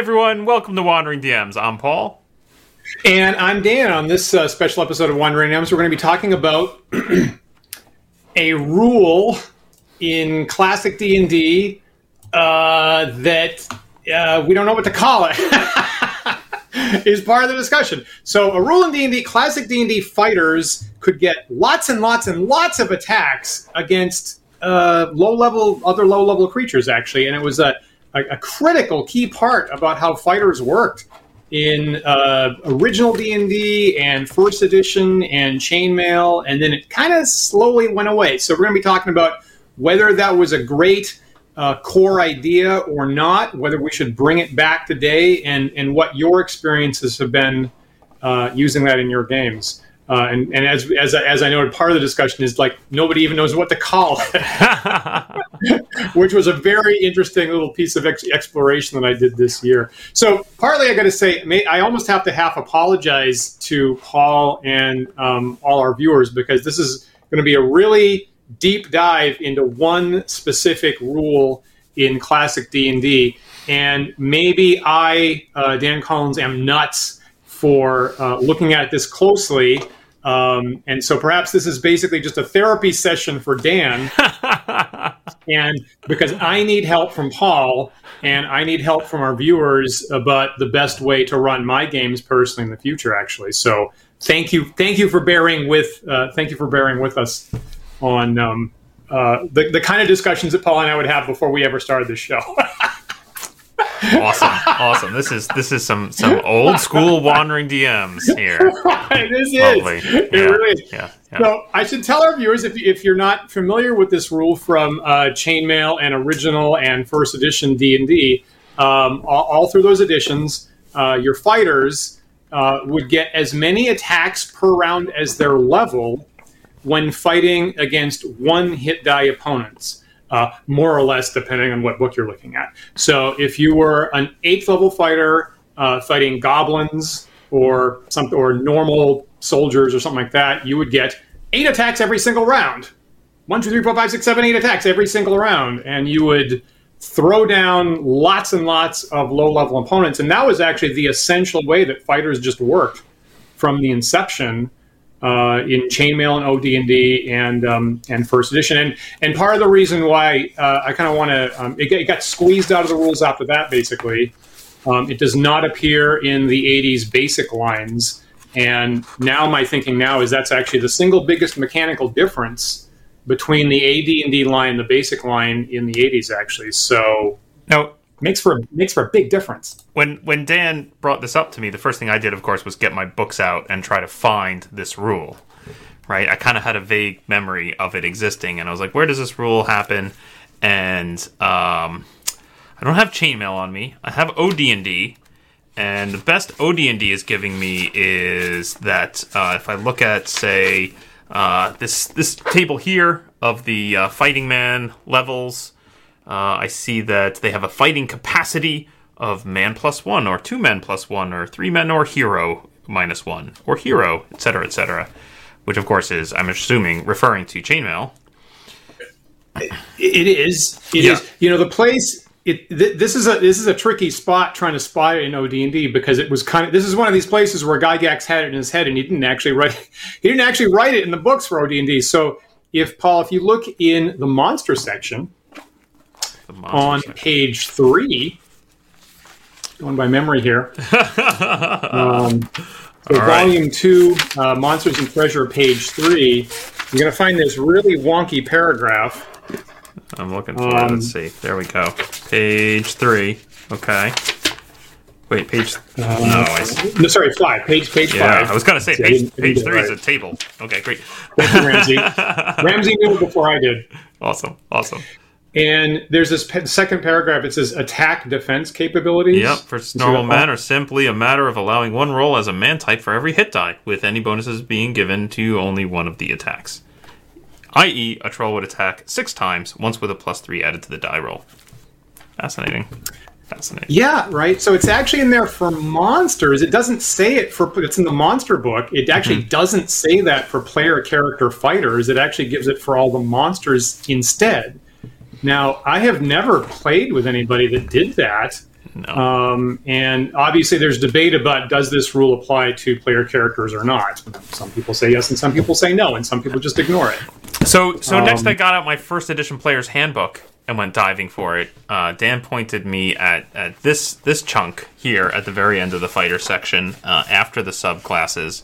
Everyone. Welcome to Wandering DMs. I'm Paul. And I'm Dan. On this uh, special episode of Wandering DMs, we're going to be talking about a rule in classic D&D uh, that uh, we don't know what to call it. is part of the discussion. So, a rule in D&D, classic D&D fighters could get lots and lots and lots of attacks against uh, low-level, other low-level creatures, actually, and it was a a, a critical key part about how fighters worked in uh, original D&D and first edition and chainmail, and then it kind of slowly went away. So we're going to be talking about whether that was a great uh, core idea or not, whether we should bring it back today, and, and what your experiences have been uh, using that in your games. Uh, and, and as, as, as I noted, part of the discussion is like nobody even knows what to call it, which was a very interesting little piece of ex- exploration that I did this year. So, partly I got to say, may, I almost have to half apologize to Paul and um, all our viewers because this is going to be a really deep dive into one specific rule in classic D&D. And maybe I, uh, Dan Collins, am nuts for uh, looking at this closely um, and so perhaps this is basically just a therapy session for Dan. and because I need help from Paul and I need help from our viewers about the best way to run my games personally in the future, actually. So thank you. Thank you for bearing with, uh, thank you for bearing with us on um, uh, the, the kind of discussions that Paul and I would have before we ever started this show. awesome, awesome. This is this is some some old school wandering DMs here. this Lovely. is. It yeah, really is. Yeah, yeah, So I should tell our viewers if if you're not familiar with this rule from uh, Chainmail and original and first edition D and D, um, all, all, through those editions, uh, your fighters uh, would get as many attacks per round as their level when fighting against one hit die opponents uh, more or less, depending on what book you're looking at. So if you were an eighth level fighter uh, fighting goblins or something or normal soldiers or something like that, you would get eight attacks every single round. One, two, three, four, five, six, seven, eight attacks every single round, and you would throw down lots and lots of low level opponents. And that was actually the essential way that fighters just worked from the inception uh, in chainmail and OD&D and um, and first edition. And and part of the reason why uh, I kind of want to um, it, it, got squeezed out of the rules after that. Basically, um, it does not appear in the '80s basic lines. And now my thinking now is that's actually the single biggest mechanical difference between the AD&D line the basic line in the '80s. Actually, so now makes for makes for a big difference. When when Dan brought this up to me, the first thing I did, of course, was get my books out and try to find this rule. Right, I kind of had a vague memory of it existing, and I was like, "Where does this rule happen?" And um, I don't have chainmail on me. I have OD&D, and the best OD&D is giving me is that uh, if I look at, say, uh, this this table here of the uh, fighting man levels uh, I see that they have a fighting capacity of man plus one, or two men plus one, or three men, or hero minus one, or hero, etc., etc. Which, of course, is I'm assuming referring to chainmail. It is. It yeah. is. You know, the place. It, th- this is a this is a tricky spot trying to spy in OD&D because it was kind of this is one of these places where Gygax had it in his head and he didn't actually write he didn't actually write it in the books for OD&D. So if Paul, if you look in the monster section, on section. page three. Going by memory here. um, so volume right. two, uh, Monsters and Treasure, page three. You're going to find this really wonky paragraph. I'm looking for um, it. Let's see. There we go. Page three. Okay. Wait, page. Uh, no, I, no, sorry, five. Page, page yeah, five. I was gonna say page, page three right. is a table. Okay, great. Thank you, Ramsey. Ramsey knew it before I did. Awesome, awesome. And there's this pe- second paragraph. It says attack defense capabilities. Yep, for normal men are simply a matter of allowing one roll as a man type for every hit die, with any bonuses being given to only one of the attacks. I.e., a troll would attack six times, once with a plus three added to the die roll. Fascinating. Fascinating. Yeah, right. So it's actually in there for monsters. It doesn't say it for. It's in the monster book. It actually mm-hmm. doesn't say that for player character fighters. It actually gives it for all the monsters instead. Now, I have never played with anybody that did that. No. Um, and obviously, there's debate about does this rule apply to player characters or not. Some people say yes, and some people say no, and some people just ignore it. So, so next Um, I got out my first edition player's handbook and went diving for it. Uh, Dan pointed me at, at this this chunk here at the very end of the fighter section uh, after the subclasses,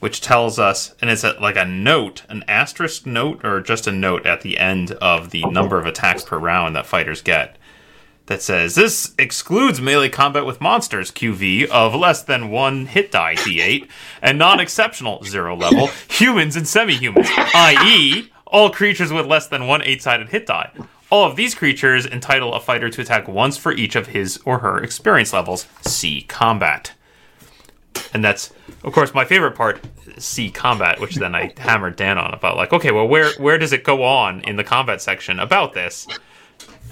which tells us, and it's a, like a note, an asterisk note, or just a note at the end of the number of attacks per round that fighters get. That says this excludes melee combat with monsters QV of less than one hit die D8 and non-exceptional zero level humans and semi-humans, i.e., all creatures with less than one eight-sided hit die. All of these creatures entitle a fighter to attack once for each of his or her experience levels. See combat. And that's, of course, my favorite part. See combat, which then I hammered Dan on about, like, okay, well, where where does it go on in the combat section about this?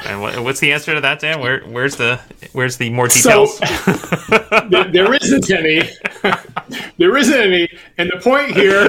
And what, what's the answer to that, Dan? Where where's the where's the more So- details? there, there isn't any. there isn't any. And the point here,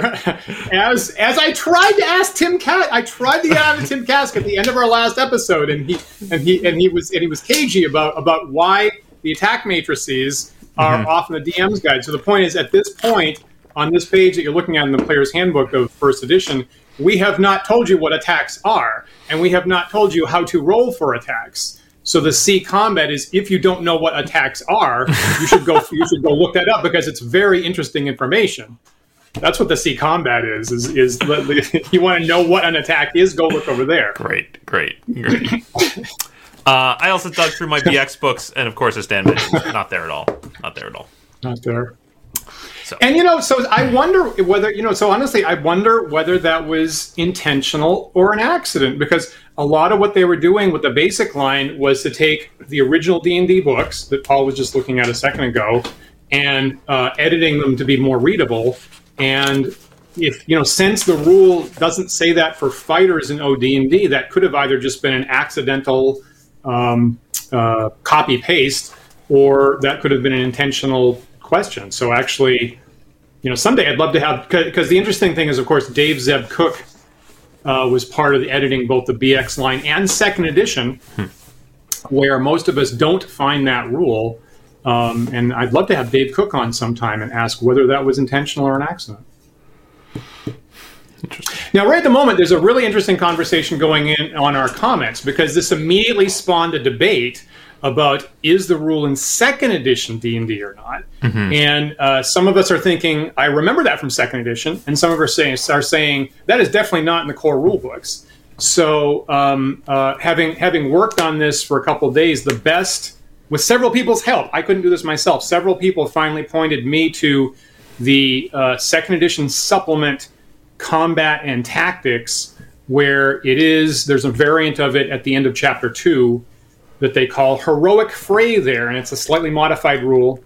as as I tried to ask Tim Kask, I tried to get out of Tim Kask at the end of our last episode, and he and he and he was and he was cagey about about why the attack matrices are mm-hmm. off in the DM's guide. So the point is, at this point on this page that you're looking at in the player's handbook of first edition, we have not told you what attacks are, and we have not told you how to roll for attacks. So the C combat is if you don't know what attacks are, you should go you should go look that up because it's very interesting information. That's what the C combat is. Is is if you want to know what an attack is, go look over there. great, great, great. Uh, I also dug through my BX books, and of course, as Dan mentioned, not there at all. Not there at all. Not there. So- And you know, so I wonder whether you know. So honestly, I wonder whether that was intentional or an accident because a lot of what they were doing with the basic line was to take the original D and D books that Paul was just looking at a second ago and uh, editing them to be more readable. And if you know, since the rule doesn't say that for fighters in OD and D, that could have either just been an accidental um, uh, copy paste, or that could have been an intentional question. So actually, you know, someday I'd love to have because the interesting thing is, of course, Dave Zeb Cook uh, was part of the editing both the BX line and second edition, where most of us don't find that rule. Um, and I'd love to have Dave Cook on sometime and ask whether that was intentional or an accident. Now, right at the moment, there's a really interesting conversation going in on our comments because this immediately spawned a debate about is the rule in second edition D&D or not. And uh, some of us are thinking, I remember that from second edition, and some of us are saying, are saying that is definitely not in the core rule books. So, um, uh, having having worked on this for a couple of days, the best with several people's help, I couldn't do this myself. Several people finally pointed me to the uh, second edition supplement combat and tactics where it is there's a variant of it at the end of chapter 2 that they call heroic fray there and it's a slightly modified rule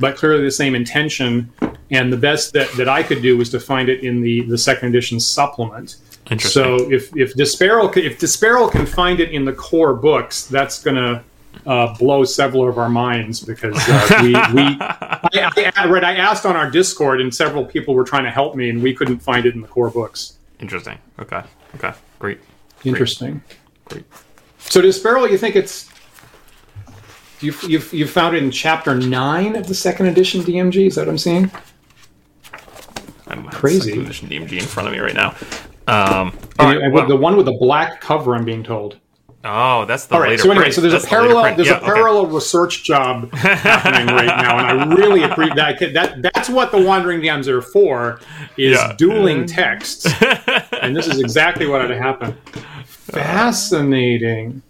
but clearly the same intention and the best that, that i could do was to find it in the, the second edition supplement Interesting. so if if Disparel can, if Disparel can find it in the core books, that's gonna uh, blow several of our minds because uh, we, we I, I, right, I asked on our Discord and several people were trying to help me and we couldn't find it in the core books. Interesting. Okay. Okay. Great. Interesting. Great. So Disparel, you think it's you you you found it in chapter nine of the second edition DMG? Is that what I'm seeing? I'm Crazy. Second edition DMG in front of me right now. Um, all And right, it- well- the one with the black cover, I'm being told. Oh, that's the All right. So anyway, print. so there's That's a parallel print. there's Yeah, a okay. parallel research job happening right now, and I really appreciate that. That that's what the Wandering DMs are for is Yeah. dueling texts, and this is exactly what had to happen. Fascinating.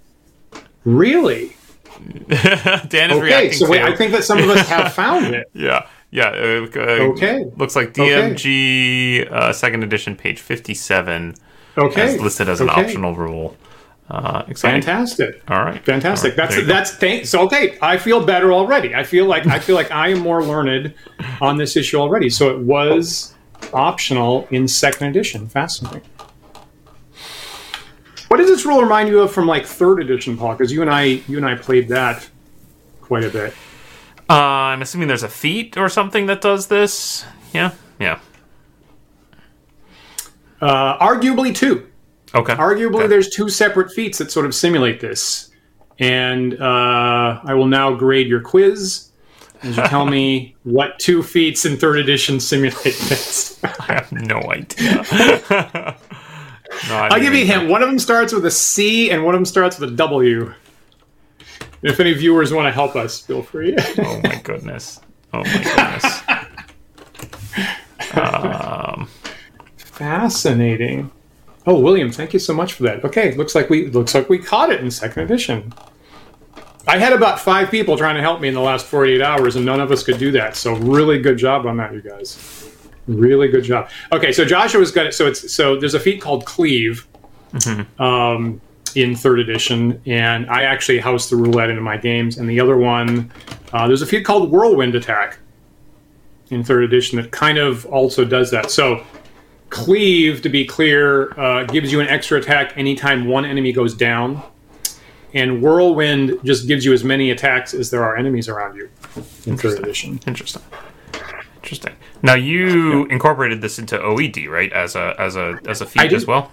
Really? Dan is Okay. reacting So wait. I think that some of us have found it. Yeah, yeah. Uh, uh, Okay. Looks like DMG uh, second edition, page fifty-seven, Okay. as listed as an optional rule. Uh, exciting. Fantastic. All right. Fantastic. All right. That's There you go. that's thank, so okay. I feel better already. I feel like I feel like I am more learned on this issue already. So it was optional in second edition. Fascinating. What does this rule remind you of from like third edition, Paul? Because you and I you and I played that quite a bit. Uh, I'm assuming there's a feat or something that does this. Yeah. Yeah. Uh, arguably two. Okay. Arguably, Okay. there's two separate feats that sort of simulate this. And uh, I will now grade your quiz as you tell me what two feats in third edition simulate this. I have no idea. no, I'll give you a hint. One of them starts with a C, and one of them starts with a W. If any viewers want to help us, feel free. Oh my goodness. Oh my goodness. um, Fascinating. Oh, William, thank you so much for that. Okay, looks like we looks like we caught it in second edition. I had about five people trying to help me in the last 48 hours, and none of us could do that. So really good job on that, you guys. Really good job. Okay, so Joshua's got it. So it's so there's a feat called Cleave um, in third edition, and I actually house the roulette into my games. And the other one, uh, there's a feat called Whirlwind Attack in third edition that kind of also does that. So Cleave, to be clear, uh, gives you an extra attack anytime one enemy goes down. And Whirlwind just gives you as many attacks as there are enemies around you in third edition. interesting. Interesting. Now you incorporated this into OED, right? As a as a as a feat as well.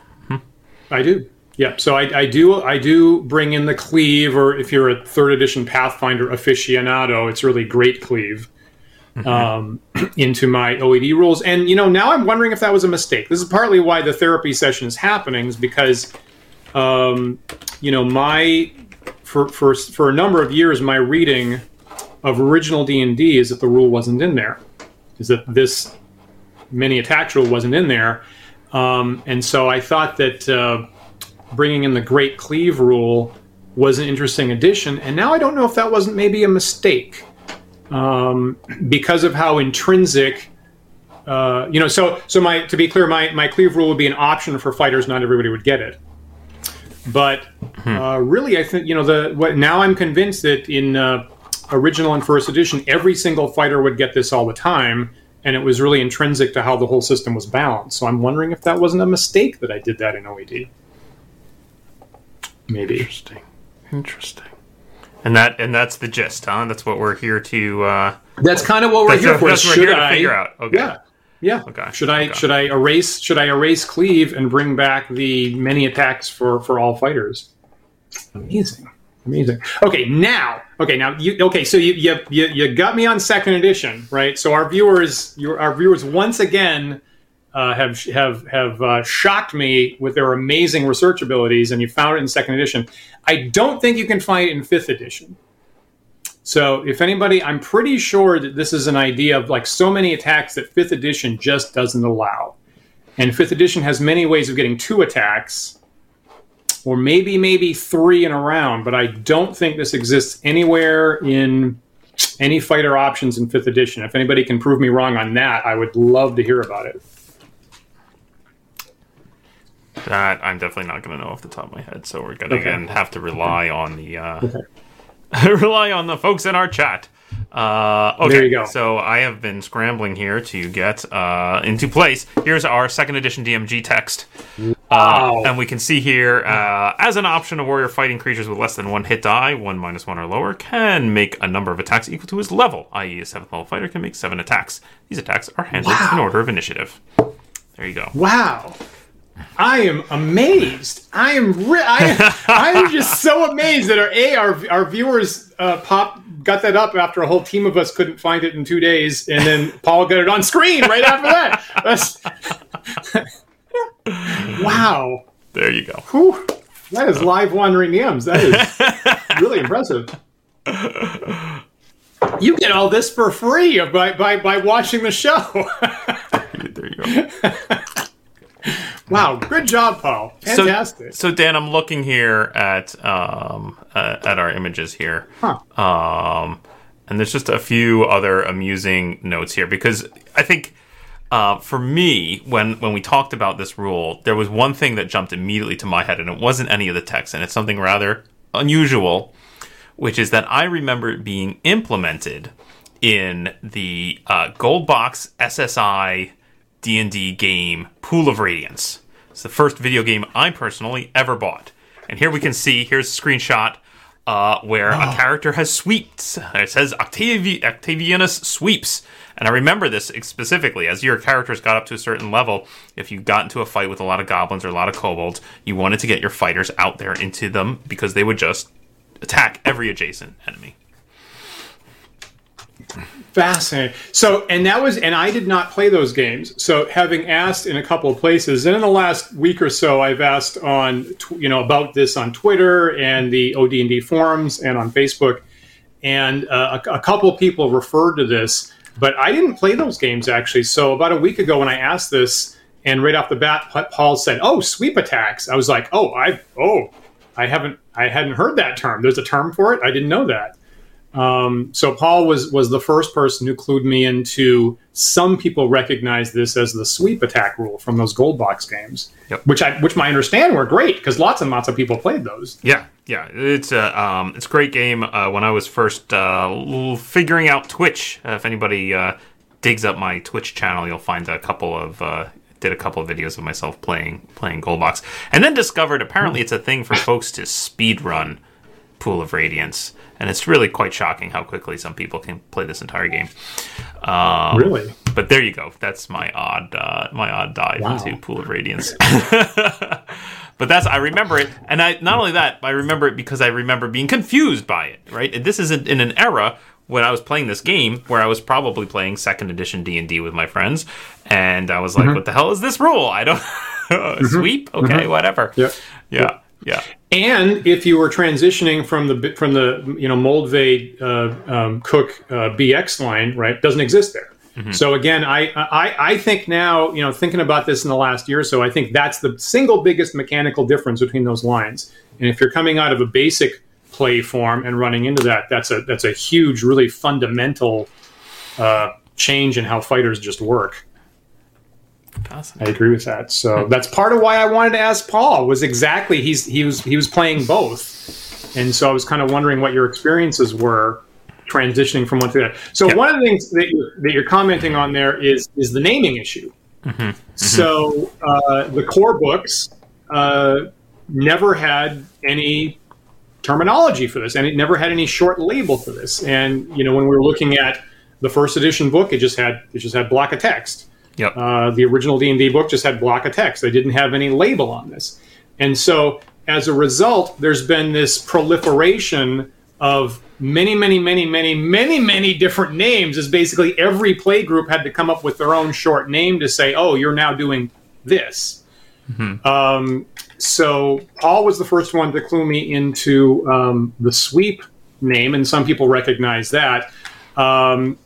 I do. Yep. So I, I do I do bring in the cleave, or if you're a third edition Pathfinder aficionado, it's really great cleave um, into my OED rules. And you know, now I'm wondering if that was a mistake. This is partly why the therapy session is happening, is because um, you know my for for for a number of years my reading of original D and D is that the rule wasn't in there, is that this many attacks rule wasn't in there. Um, and so I thought that uh, bringing in the Great Cleave rule was an interesting addition. And now I don't know if that wasn't maybe a mistake um, because of how intrinsic. Uh, you know, so so my to be clear, my my cleave rule would be an option for fighters. Not everybody would get it, but uh, really, I think you know the what now I'm convinced that in uh, original and first edition, every single fighter would get this all the time, and it was really intrinsic to how the whole system was balanced. So I'm wondering if that wasn't a mistake that I did that in OED. Maybe. Interesting. Interesting. And that and that's the gist, huh? That's what we're here to. Uh, That's kind of what we're here what, for. that's what Should we're here to I figure out. Okay. Yeah. Yeah. Okay. Should I Okay. should I erase should I erase cleave and bring back the many attacks for for all fighters? Amazing. Amazing. Okay, now, okay, now you okay, so you you you, you got me on second edition, right? So our viewers your our viewers once again uh, have have have uh, shocked me with their amazing research abilities, and you found it in second edition. I don't think you can find it in fifth edition. So if anybody, I'm pretty sure that this is an idea of like so many attacks that fifth edition just doesn't allow. And fifth edition has many ways of getting two attacks, or maybe maybe three in a round. But I don't think this exists anywhere in any fighter options in fifth edition. If anybody can prove me wrong on that, I would love to hear about it. That I'm definitely not going to know off the top of my head. So we're going to Okay. again have to rely on the uh, rely on the folks in our chat. Uh, okay, There you go. so I have been scrambling here to get uh, into place. Here's our second edition DMG text. Wow. Uh, and we can see here, uh, as an option, a warrior fighting creatures with less than one hit die, one minus one or lower, can make a number of attacks equal to his level, i.e., a seventh level fighter can make seven attacks. These attacks are handled in order of initiative. There you go. Wow. I am amazed. I am re- I, I am just so amazed that our a our, our viewers uh, pop got that up after a whole team of us couldn't find it in two days, and then Paul got it on screen right after that. Wow. There you go. Whew. That is live wandering yams. That is really impressive. You get all this for free by, by, by watching the show. There you go. wow, good job, Paul. Fantastic. So, so Dan, I'm looking here at um, uh, at our images here, Huh. um, and there's just a few other amusing notes here because I think uh, for me, when when we talked about this rule, there was one thing that jumped immediately to my head, and it wasn't any of the text, and it's something rather unusual, which is that I remember it being implemented in the uh, Gold Box SSI D and D game Pool of Radiance. It's the first video game I personally ever bought, and here we can see here's a screenshot uh, where a character has sweeps. It says Octavi- Octavianus sweeps. And I remember this specifically as your characters got up to a certain level. If you got into a fight with a lot of goblins or a lot of kobolds, you wanted to get your fighters out there into them because they would just attack every adjacent enemy. Fascinating. So, and that was, and I did not play those games. So, having asked in a couple of places, and in the last week or so, I've asked on, you know, about this on Twitter and the OD&D forums and on Facebook, and uh, a, a couple of people referred to this, but I didn't play those games actually. So, about a week ago, when I asked this, and right off the bat, Paul said, "Oh, sweep attacks." I was like, "Oh, I, oh, I haven't, I hadn't heard that term. There's a term for it. I didn't know that." Um, so Paul was was the first person who clued me into. Some people recognize this as the sweep attack rule from those gold box games, Yep. which I which I understand were great because lots and lots of people played those. Yeah, yeah, it's a um, it's a great game. Uh, when I was first uh, figuring out Twitch, uh, if anybody uh, digs up my Twitch channel, you'll find a couple of uh, did a couple of videos of myself playing playing Goldbox, and then discovered apparently it's a thing for folks to speed run Pool of Radiance, and it's really quite shocking how quickly some people can play this entire game. Um, Really? but there you go. That's my odd uh, my odd dive Wow. into Pool of Radiance. but that's I remember it, and I not only that, I remember it because I remember being confused by it. Right, and this is in, in an era when I was playing this game where I was probably playing second edition D and D with my friends, and I was like, "What the hell is this rule? I don't sweep. Okay, whatever. Yep. Yeah, yeah, And if you were transitioning from the from the you know Moldvay uh, um, Cook uh, BX line, right, doesn't exist there. So again, I, I I think now you know thinking about this in the last year or so, I think that's the single biggest mechanical difference between those lines. And if you're coming out of a basic play form and running into that, that's a that's a huge, really fundamental uh, change in how fighters just work. I agree with that. So that's part of why I wanted to ask Paul was exactly he's he was he was playing both, and so I was kind of wondering what your experiences were transitioning from one to the other. So Yeah. one of the things that you're, that you're commenting on there is is the naming issue. So uh, the core books uh, never had any terminology for this, and it never had any short label for this. And you know when we were looking at the first edition book, it just had it just had block of text. Yep. Uh, the original D and D book just had block of text. They didn't have any label on this, and so as a result, there's been this proliferation of many, many, many, many, many, many different names. As basically every play group had to come up with their own short name to say, "Oh, you're now doing this." Um, so Paul was the first one to clue me into um, the sweep name, and some people recognize that. Um,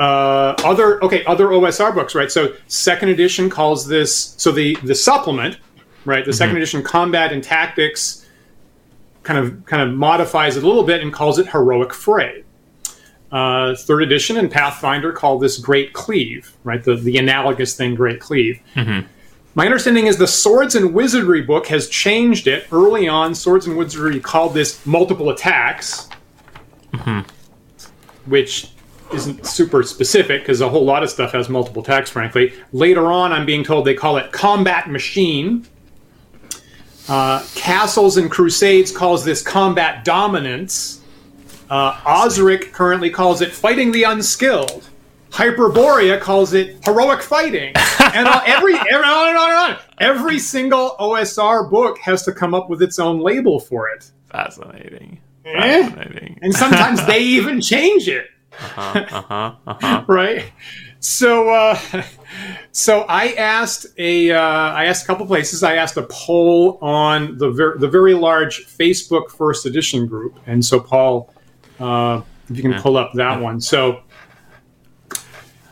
uh, other okay, other OSR books, right? So second edition calls this so the the supplement, right? The second edition combat and tactics kind of kind of modifies it a little bit and calls it heroic fray. Uh, third edition and Pathfinder call this Great Cleave, right? The the analogous thing, Great Cleave. My understanding is the Swords and Wizardry book has changed it. Early on, Swords and Wizardry called this multiple attacks, which isn't super specific because a whole lot of stuff has multiple tags, frankly. Later on, I'm being told they call it combat machine. Uh, Castles and Crusades calls this combat dominance. Uh, Osric currently calls it fighting the unskilled. Hyperborea calls it heroic fighting, and all, every, every on and on and on. Every single OSR book has to come up with its own label for it, Fascinating. Eh? Fascinating. and sometimes they even change it. Uh-huh, uh-huh. right? So, uh, so I asked a, uh, I asked a couple places. I asked a poll on the ver- the very large Facebook First Edition group, and so Paul, uh, if you can pull up that one. So,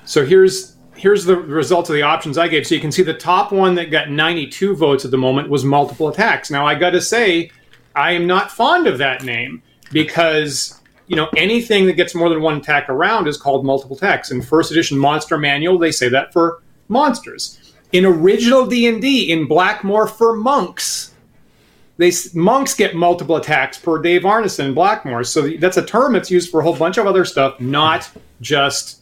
so here's here's the result of the options I gave. So you can see the top one that got 92 votes at the moment was multiple attacks. Now I got to say, I am not fond of that name because you know anything that gets more than one attack around is called multiple attacks. In first edition monster manual, they say that for monsters. In original D&D in Blackmoor for monks, they monks get multiple attacks per Dave Arneson in Blackmoor. So that's a term that's used for a whole bunch of other stuff, not just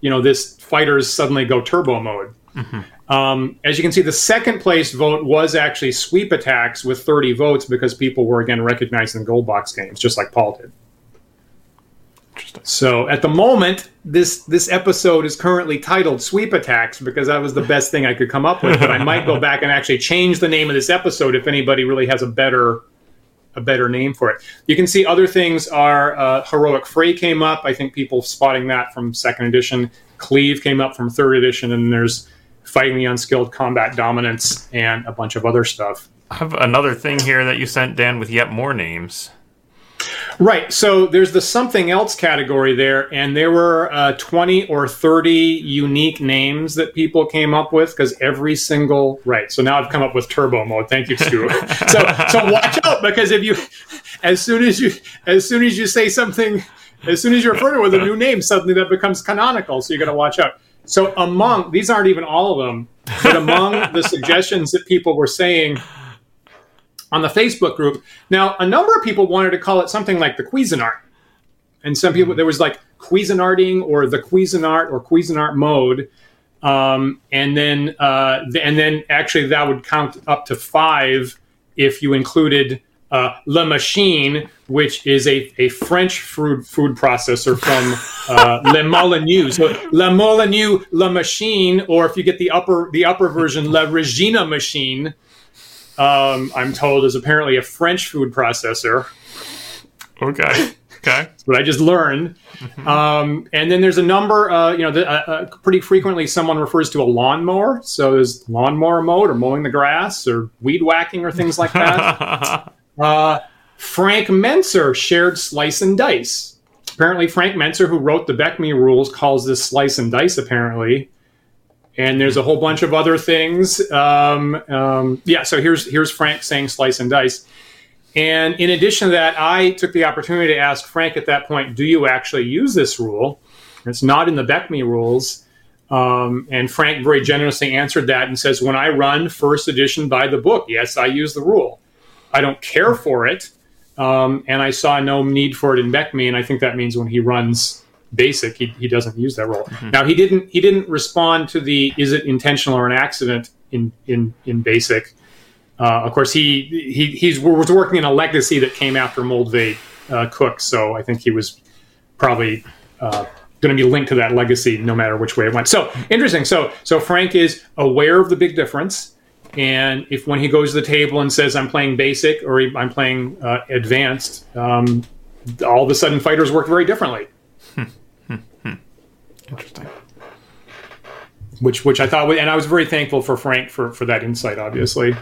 you know this fighters suddenly go turbo mode. Um, as you can see, the second place vote was actually sweep attacks with 30 votes because people were again recognizing gold box games, just like Paul did. Interesting. So at the moment, this this episode is currently titled "Sweep Attacks" because that was the best thing I could come up with. But I might go back and actually change the name of this episode if anybody really has a better a better name for it. You can see other things are uh, heroic fray came up. I think people spotting that from second edition. Cleave came up from third edition, and there's fighting the unskilled combat dominance and a bunch of other stuff. I have another thing here that you sent Dan with yet more names. Right. So there's the something else category there, and there were uh, 20 or 30 unique names that people came up with because every single right. So now I've come up with turbo mode. Thank you, Stu. so so watch out because if you, as soon as you as soon as you say something, as soon as you refer to it with a new name, suddenly that becomes canonical. So you got to watch out. So among these aren't even all of them, but among the suggestions that people were saying on the Facebook group. Now, a number of people wanted to call it something like the Cuisinart. And some people, there was like Cuisinarting or the Cuisinart or Cuisinart mode. Um, and then, uh, and then actually that would count up to five if you included uh, La Machine, which is a, a French food, food processor from uh, Le Moulinex. So Le Moulinex, La Machine, or if you get the upper the upper version, La Regina Machine, um, I'm told is apparently a French food processor. Okay. Okay. What I just learned. Um, and then there's a number, uh, you know, the, uh, uh, pretty frequently someone refers to a lawnmower. So there's lawnmower mode or mowing the grass or weed whacking or things like that. uh, Frank Mentzer shared slice and dice. Apparently, Frank Mentzer, who wrote the BECMI rules, calls this slice and dice, apparently and there's a whole bunch of other things. Um, um, yeah, so here's here's Frank saying slice and dice. And in addition to that, I took the opportunity to ask Frank at that point, "Do you actually use this rule?" It's not in the BECMI rules. Um, and Frank very generously answered that and says, "When I run first edition by the book, yes, I use the rule. I don't care for it, um, and I saw no need for it in BECMI. And I think that means when he runs basic he, he doesn't use that role. Mm-hmm. now he didn't he didn't respond to the is it intentional or an accident in in in basic. Uh, of course he he he's was working in a legacy that came after moldvay uh, cook so i think he was probably uh, going to be linked to that legacy no matter which way it went. So interesting. So so frank is aware of the big difference and if when he goes to the table and says i'm playing basic or i'm playing uh, advanced um, all of a sudden fighters work very differently Interesting. Which which I thought, and I was very thankful for Frank for for that insight. Obviously.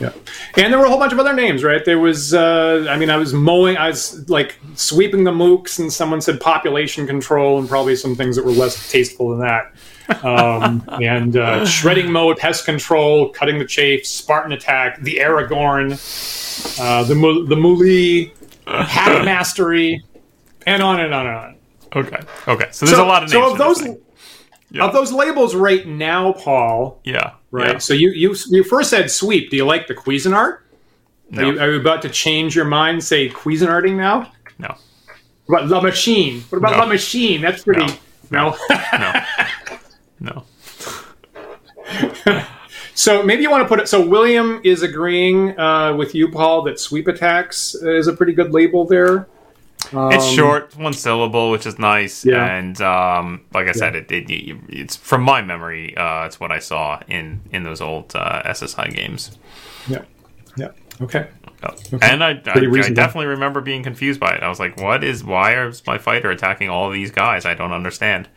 Yeah, and there were a whole bunch of other names, right? There was, uh, I mean, I was mowing, I was like sweeping the mooks, and someone said population control, and probably some things that were less tasteful than that. Um, and uh, shredding mode, pest control, cutting the chafe, Spartan attack, the Aragorn, uh, the the Muli, hack mastery, and on and on and on. Okay. Okay. So there's so, a lot of names. So of those yeah. of those labels right now, Paul. Yeah. Right. Yeah. So you you you first said sweep. Do you like the Cuisinart? No. Are, you, are you about to change your mind? Say Cuisinarting now? No. What about La Machine? What about no. La Machine? That's pretty. No. No. no. no. so maybe you want to put it. So William is agreeing uh, with you, Paul, that sweep attacks is a pretty good label there. Um, it's short, one syllable, which is nice. Yeah. And um, like I yeah. said, it, it, it, it's from my memory. Uh, it's what I saw in in those old uh, SSI games. Yeah. Yeah. Okay. okay. And I, I, I, definitely remember being confused by it. I was like, "What is? Why is my fighter attacking all these guys? I don't understand."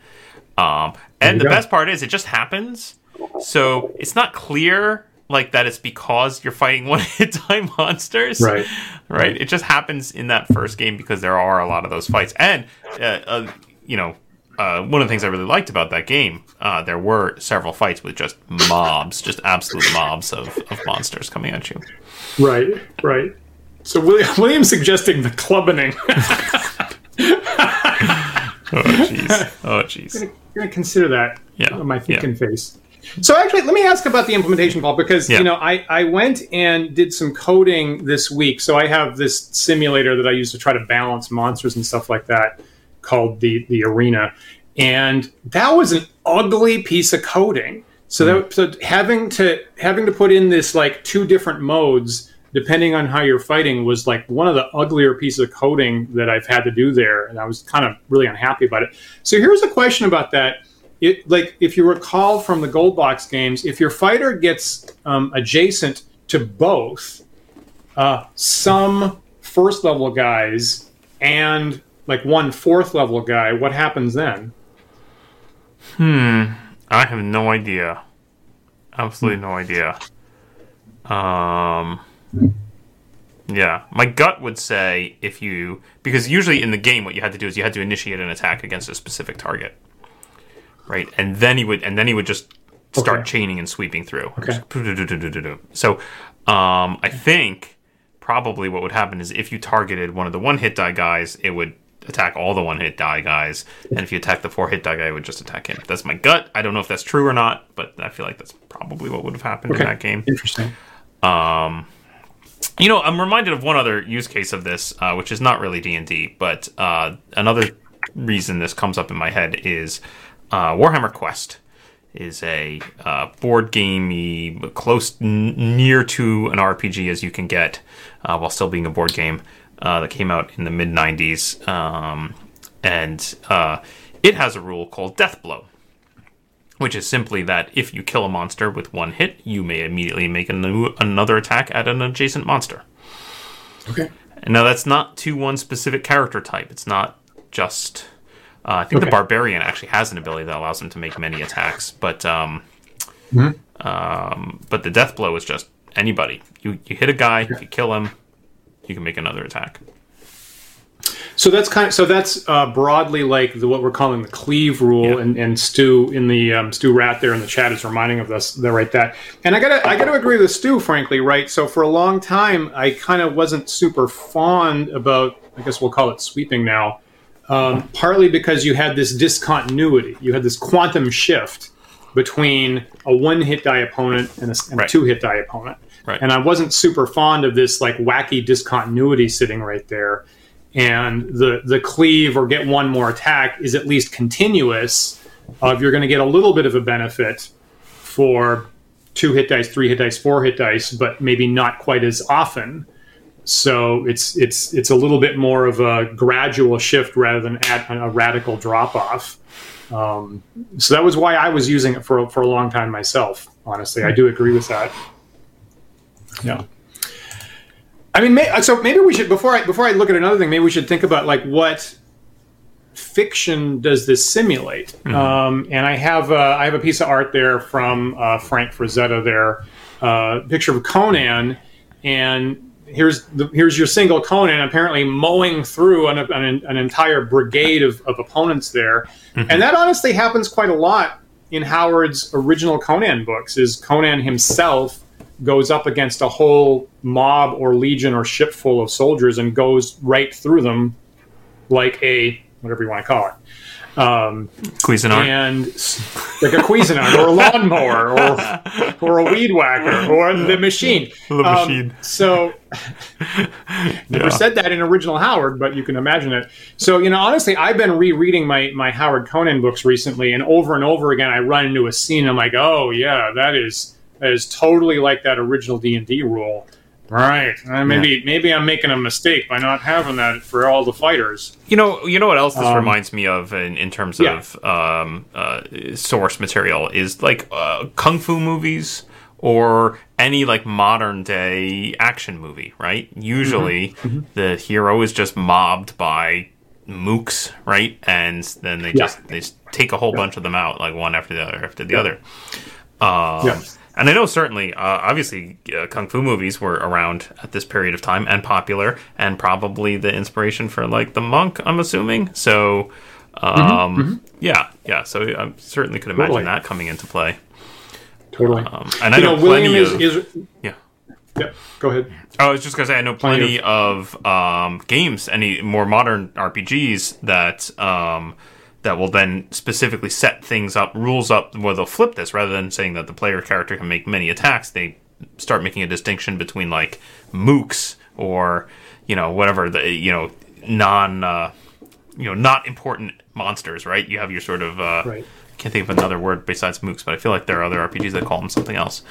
Um, and the go. best part is, it just happens. So it's not clear like that it's because you're fighting one hit time monsters. Right. Right. It just happens in that first game because there are a lot of those fights. And, uh, uh, you know, uh, one of the things I really liked about that game, uh, there were several fights with just mobs, just absolute mobs of, of monsters coming at you. Right, right. So William, William's suggesting the clubbing. Oh jeez. Oh jeez. I'm gonna consider that Yeah, on my thinking yeah. face. So actually, let me ask about the implementation, Paul, because Yeah. you know I, I went and did some coding this week. So I have this simulator that I use to try to balance monsters and stuff like that, called the the arena, and that was an ugly piece of coding. So that mm. so having to having to put in this like two different modes depending on how you're fighting was like one of the uglier pieces of coding that I've had to do there, and I was kind of really unhappy about it. So here's a question about that. It, like if you recall from the gold box games, if your fighter gets um, adjacent to both uh, some first level guys and like one fourth level guy, what happens then? Hmm, I have no idea. Absolutely no idea. Um. Yeah, my gut would say if you because usually in the game what you had to do is you had to initiate an attack against a specific target, right? And then he would and then he would just start Okay. chaining and sweeping through. Okay. So, um, I think probably what would happen is if you targeted one of the one hit die guys, it would attack all the one hit die guys, and if you attack the four hit die guy, it would just attack him. That's my gut. I don't know if that's true or not, but I feel like that's probably what would have happened in that game. Interesting. Um, You know, I'm reminded of one other use case of this, uh, which is not really D and D, but uh, another reason this comes up in my head is uh, Warhammer Quest is a uh, board gamey, close n- near to an RPG as you can get, uh, while still being a board game uh, that came out in the mid '90s, um, and uh, it has a rule called Death Blow which is simply that if you kill a monster with one hit, you may immediately make a new, another attack at an adjacent monster. Okay. And now that's not to one specific character type. It's not just. Uh, I think the barbarian actually has an ability that allows him to make many attacks, but um, Mm-hmm. um, but the death blow is just anybody. You you hit a guy, if you kill him, you can make another attack. So that's kind of so that's uh, broadly like the, what we're calling the cleave rule, Yeah. and, and Stu in the um, Stu Rat there in the chat is reminding of us that right that. And I gotta I gotta agree with Stu, frankly, right? So for a long time, I kind of wasn't super fond about I guess we'll call it sweeping now, um, partly because you had this discontinuity, you had this quantum shift between a one hit die opponent and a, and Right. a two hit die opponent. Right. And I wasn't super fond of this like wacky discontinuity sitting right there. And the the cleave or get one more attack is at least continuous. Of you're going to get a little bit of a benefit for two hit dice, three hit dice, four hit dice, but maybe not quite as often. So it's it's it's a little bit more of a gradual shift rather than at a radical drop off. Um, so that was why I was using it for for a long time myself. Honestly, I do agree with that. Yeah. I mean, may, so maybe we should before I before I look at another thing, maybe we should think about like what fiction does this simulate? Um, and I have uh, I have a piece of art there from uh, Frank Frazetta there, uh, picture of Conan, and here's the, here's your single Conan apparently mowing through an, an, an entire brigade of, of opponents there, mm-hmm. and that honestly happens quite a lot in Howard's original Conan books. Is Conan himself goes up against a whole mob or legion or ship full of soldiers and goes right through them like a whatever you want to call it. Um, Cuisinart. and like a Cuisinart or a lawnmower or or a weed whacker or the machine. The Um, machine. so never Yeah. said that in original Howard, but you can imagine it. So you know, honestly, I've been rereading my my Howard Conan books recently, and over and over again, I run into a scene. And I'm like, oh yeah, that is that is totally like that original D and D rule. Right. Uh, maybe maybe I'm making a mistake by not having that for all the fighters. You know, you know what else this Um, reminds me of in, in terms Yeah. of um, uh, source material is like uh, kung fu movies or any like modern day action movie, right? Usually, Mm-hmm. the hero is just mobbed by mooks, right? And then they Yeah. just they just take a whole bunch of them out, like one after the other after the other. Um, Yeah. And I know certainly, uh, obviously, uh, kung fu movies were around at this period of time and popular, and probably the inspiration for like the monk. I'm assuming. So, um, yeah, yeah. So I certainly could imagine Totally. that coming into play. Totally. Um, and I you know, know, plenty William is, of is yeah. Yep. Go ahead. I was just gonna say I know Plenty plenty of, um, games, any more modern RPGs that um, that will then specifically set things up, rules up where they'll flip this rather than saying that the player character can make many attacks. They start making a distinction between like mooks or you know whatever the you know non uh, you know not important monsters, right? You have your sort of uh, Right. Can't think of another word besides mooks, but I feel like there are other RPGs that call them something else.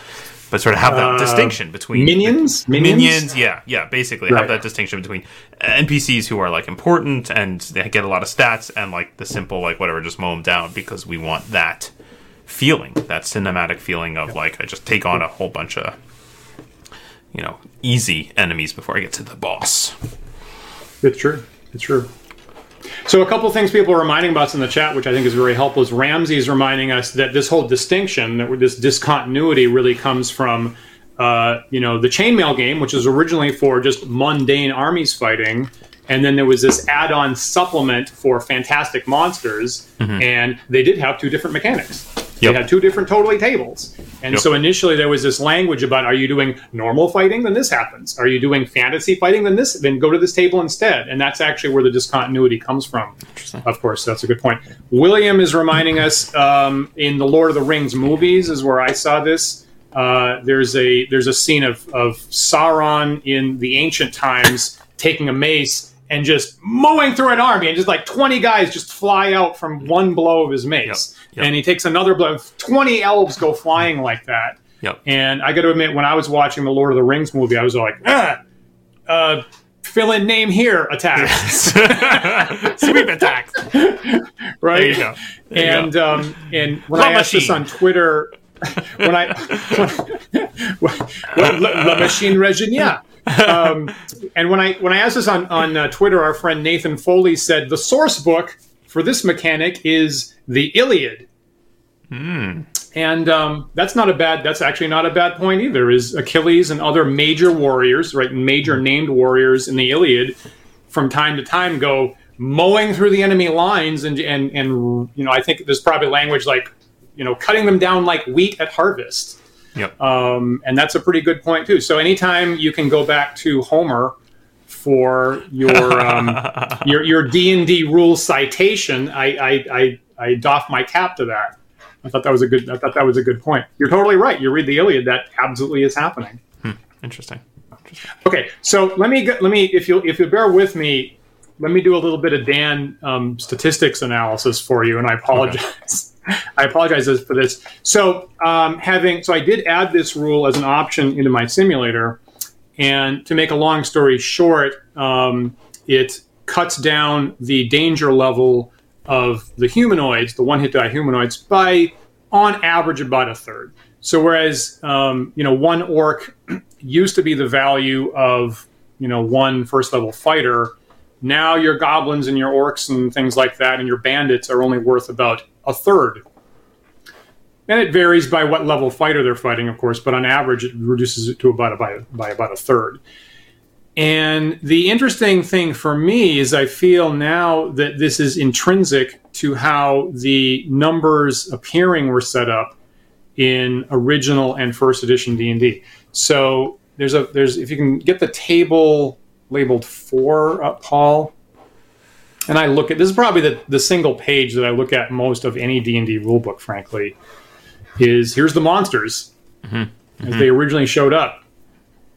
But sort of have that Uh, distinction between minions? minions, Minions? yeah, yeah. Basically, Right. have that distinction between NPCs who are like important and they get a lot of stats, and like the simple like whatever, just mow them down because we want that feeling, that cinematic feeling of like I just take on a whole bunch of you know easy enemies before I get to the boss. It's true. It's true. So a couple of things people are reminding us in the chat, which I think is very helpful, is Ramsey's reminding us that this whole distinction, that this discontinuity, really comes from, uh, you know, the chainmail game, which was originally for just mundane armies fighting, and then there was this add-on supplement for fantastic monsters, and they did have two different mechanics. Yep. They had two different totally tables. And Yep. so initially there was this language about are you doing normal fighting? Then this happens. Are you doing fantasy fighting? Then this, then go to this table instead. And that's actually where the discontinuity comes from. Of course, that's a good point. William is reminding us um, in the Lord of the Rings movies is where I saw this. Uh, there's a there's a scene of, of Sauron in the ancient times taking a mace and just mowing through an army, and just like 20 guys just fly out from one blow of his mace. Yep, yep. And he takes another blow. 20 elves go flying like that. Yep. And I got to admit, when I was watching the Lord of the Rings movie, I was like, ah, uh, fill in name here attack, Sweep attacks. right? There you go. There and um, and when La I asked this on Twitter, when I when, La, La Machine Regina. Um, and when I when I asked this on on uh, Twitter, our friend Nathan Foley said the source book for this mechanic is the Iliad. And um, that's not a bad. That's actually not a bad point either. Is Achilles and other major warriors, right? Major named warriors in the Iliad, from time to time go mowing through the enemy lines, and and and you know, I think there's probably language like, you know, cutting them down like wheat at harvest. Yep. Um, and that's a pretty good point too. So anytime you can go back to Homer for your um, your your D and D rule citation, I, I I I doff my cap to that. I thought that was a good. I thought that was a good point. You're totally right. You read the Iliad, that absolutely is happening. Interesting. Okay, so let me let me if you if you bear with me, let me do a little bit of Dan um, statistics analysis for you, and I apologize. I apologize for this. So um, having so I did add this rule as an option into my simulator, and to make a long story short, um, it cuts down the danger level of the humanoids, the one hit die humanoids, by on average about a third. So whereas um, you know one orc used to be the value of you know one first level fighter, now your goblins and your orcs and things like that and your bandits are only worth about a third. And it varies by what level fighter they're fighting, of course, but on average it reduces it to about a, by, by about a third. And the interesting thing for me is I feel now that this is intrinsic to how the numbers appearing were set up in original and first edition D&D. So there's a there's if you can get the table labeled 4 up Paul and I look at this is probably the, the single page that I look at most of any D&D rulebook frankly is here's the monsters mm-hmm. as mm-hmm. they originally showed up.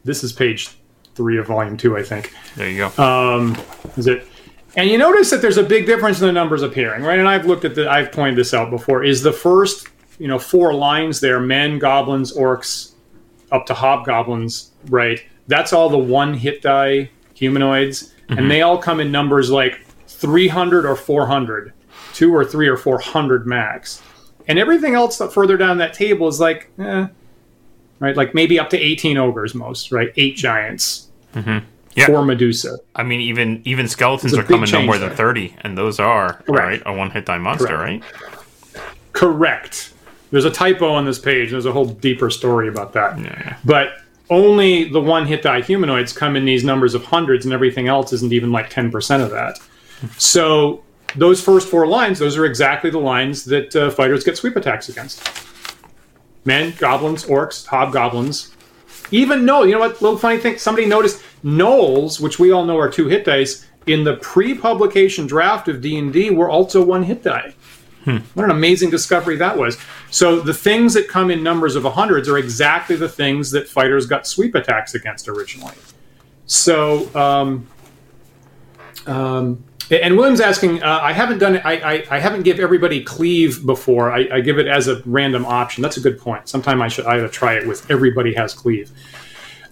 This is page 3 of volume 2 I think. There you go. Um, is it? And you notice that there's a big difference in the numbers appearing, right? And I've looked at the, I've pointed this out before. Is the first, you know, four lines there: men, goblins, orcs, up to hobgoblins, right? That's all the one hit die humanoids, and mm-hmm. they all come in numbers like 300 or 400, two or three or 400 max, and everything else that further down that table is like, eh, right? Like maybe up to 18 ogres, most, right? Eight giants. Yeah. For Medusa. I mean, even even skeletons are coming no more than thirty, and those are Correct. right a one hit die monster, Correct. right? Correct. There's a typo on this page. There's a whole deeper story about that. Yeah. But only the one hit die humanoids come in these numbers of hundreds, and everything else isn't even like 10% of that. So those first four lines, those are exactly the lines that uh, fighters get sweep attacks against. Men, goblins, orcs, hobgoblins. Even no, you know what? Little funny thing. Somebody noticed gnolls, which we all know are two hit dice, in the pre-publication draft of D&D were also one hit die. What an amazing discovery that was. So the things that come in numbers of hundreds are exactly the things that fighters got sweep attacks against originally. So, um, um, and William's asking, uh, I haven't done it. I, I, haven't give everybody cleave before. I, I give it as a random option. That's a good point. Sometime I should to try it with everybody has cleave.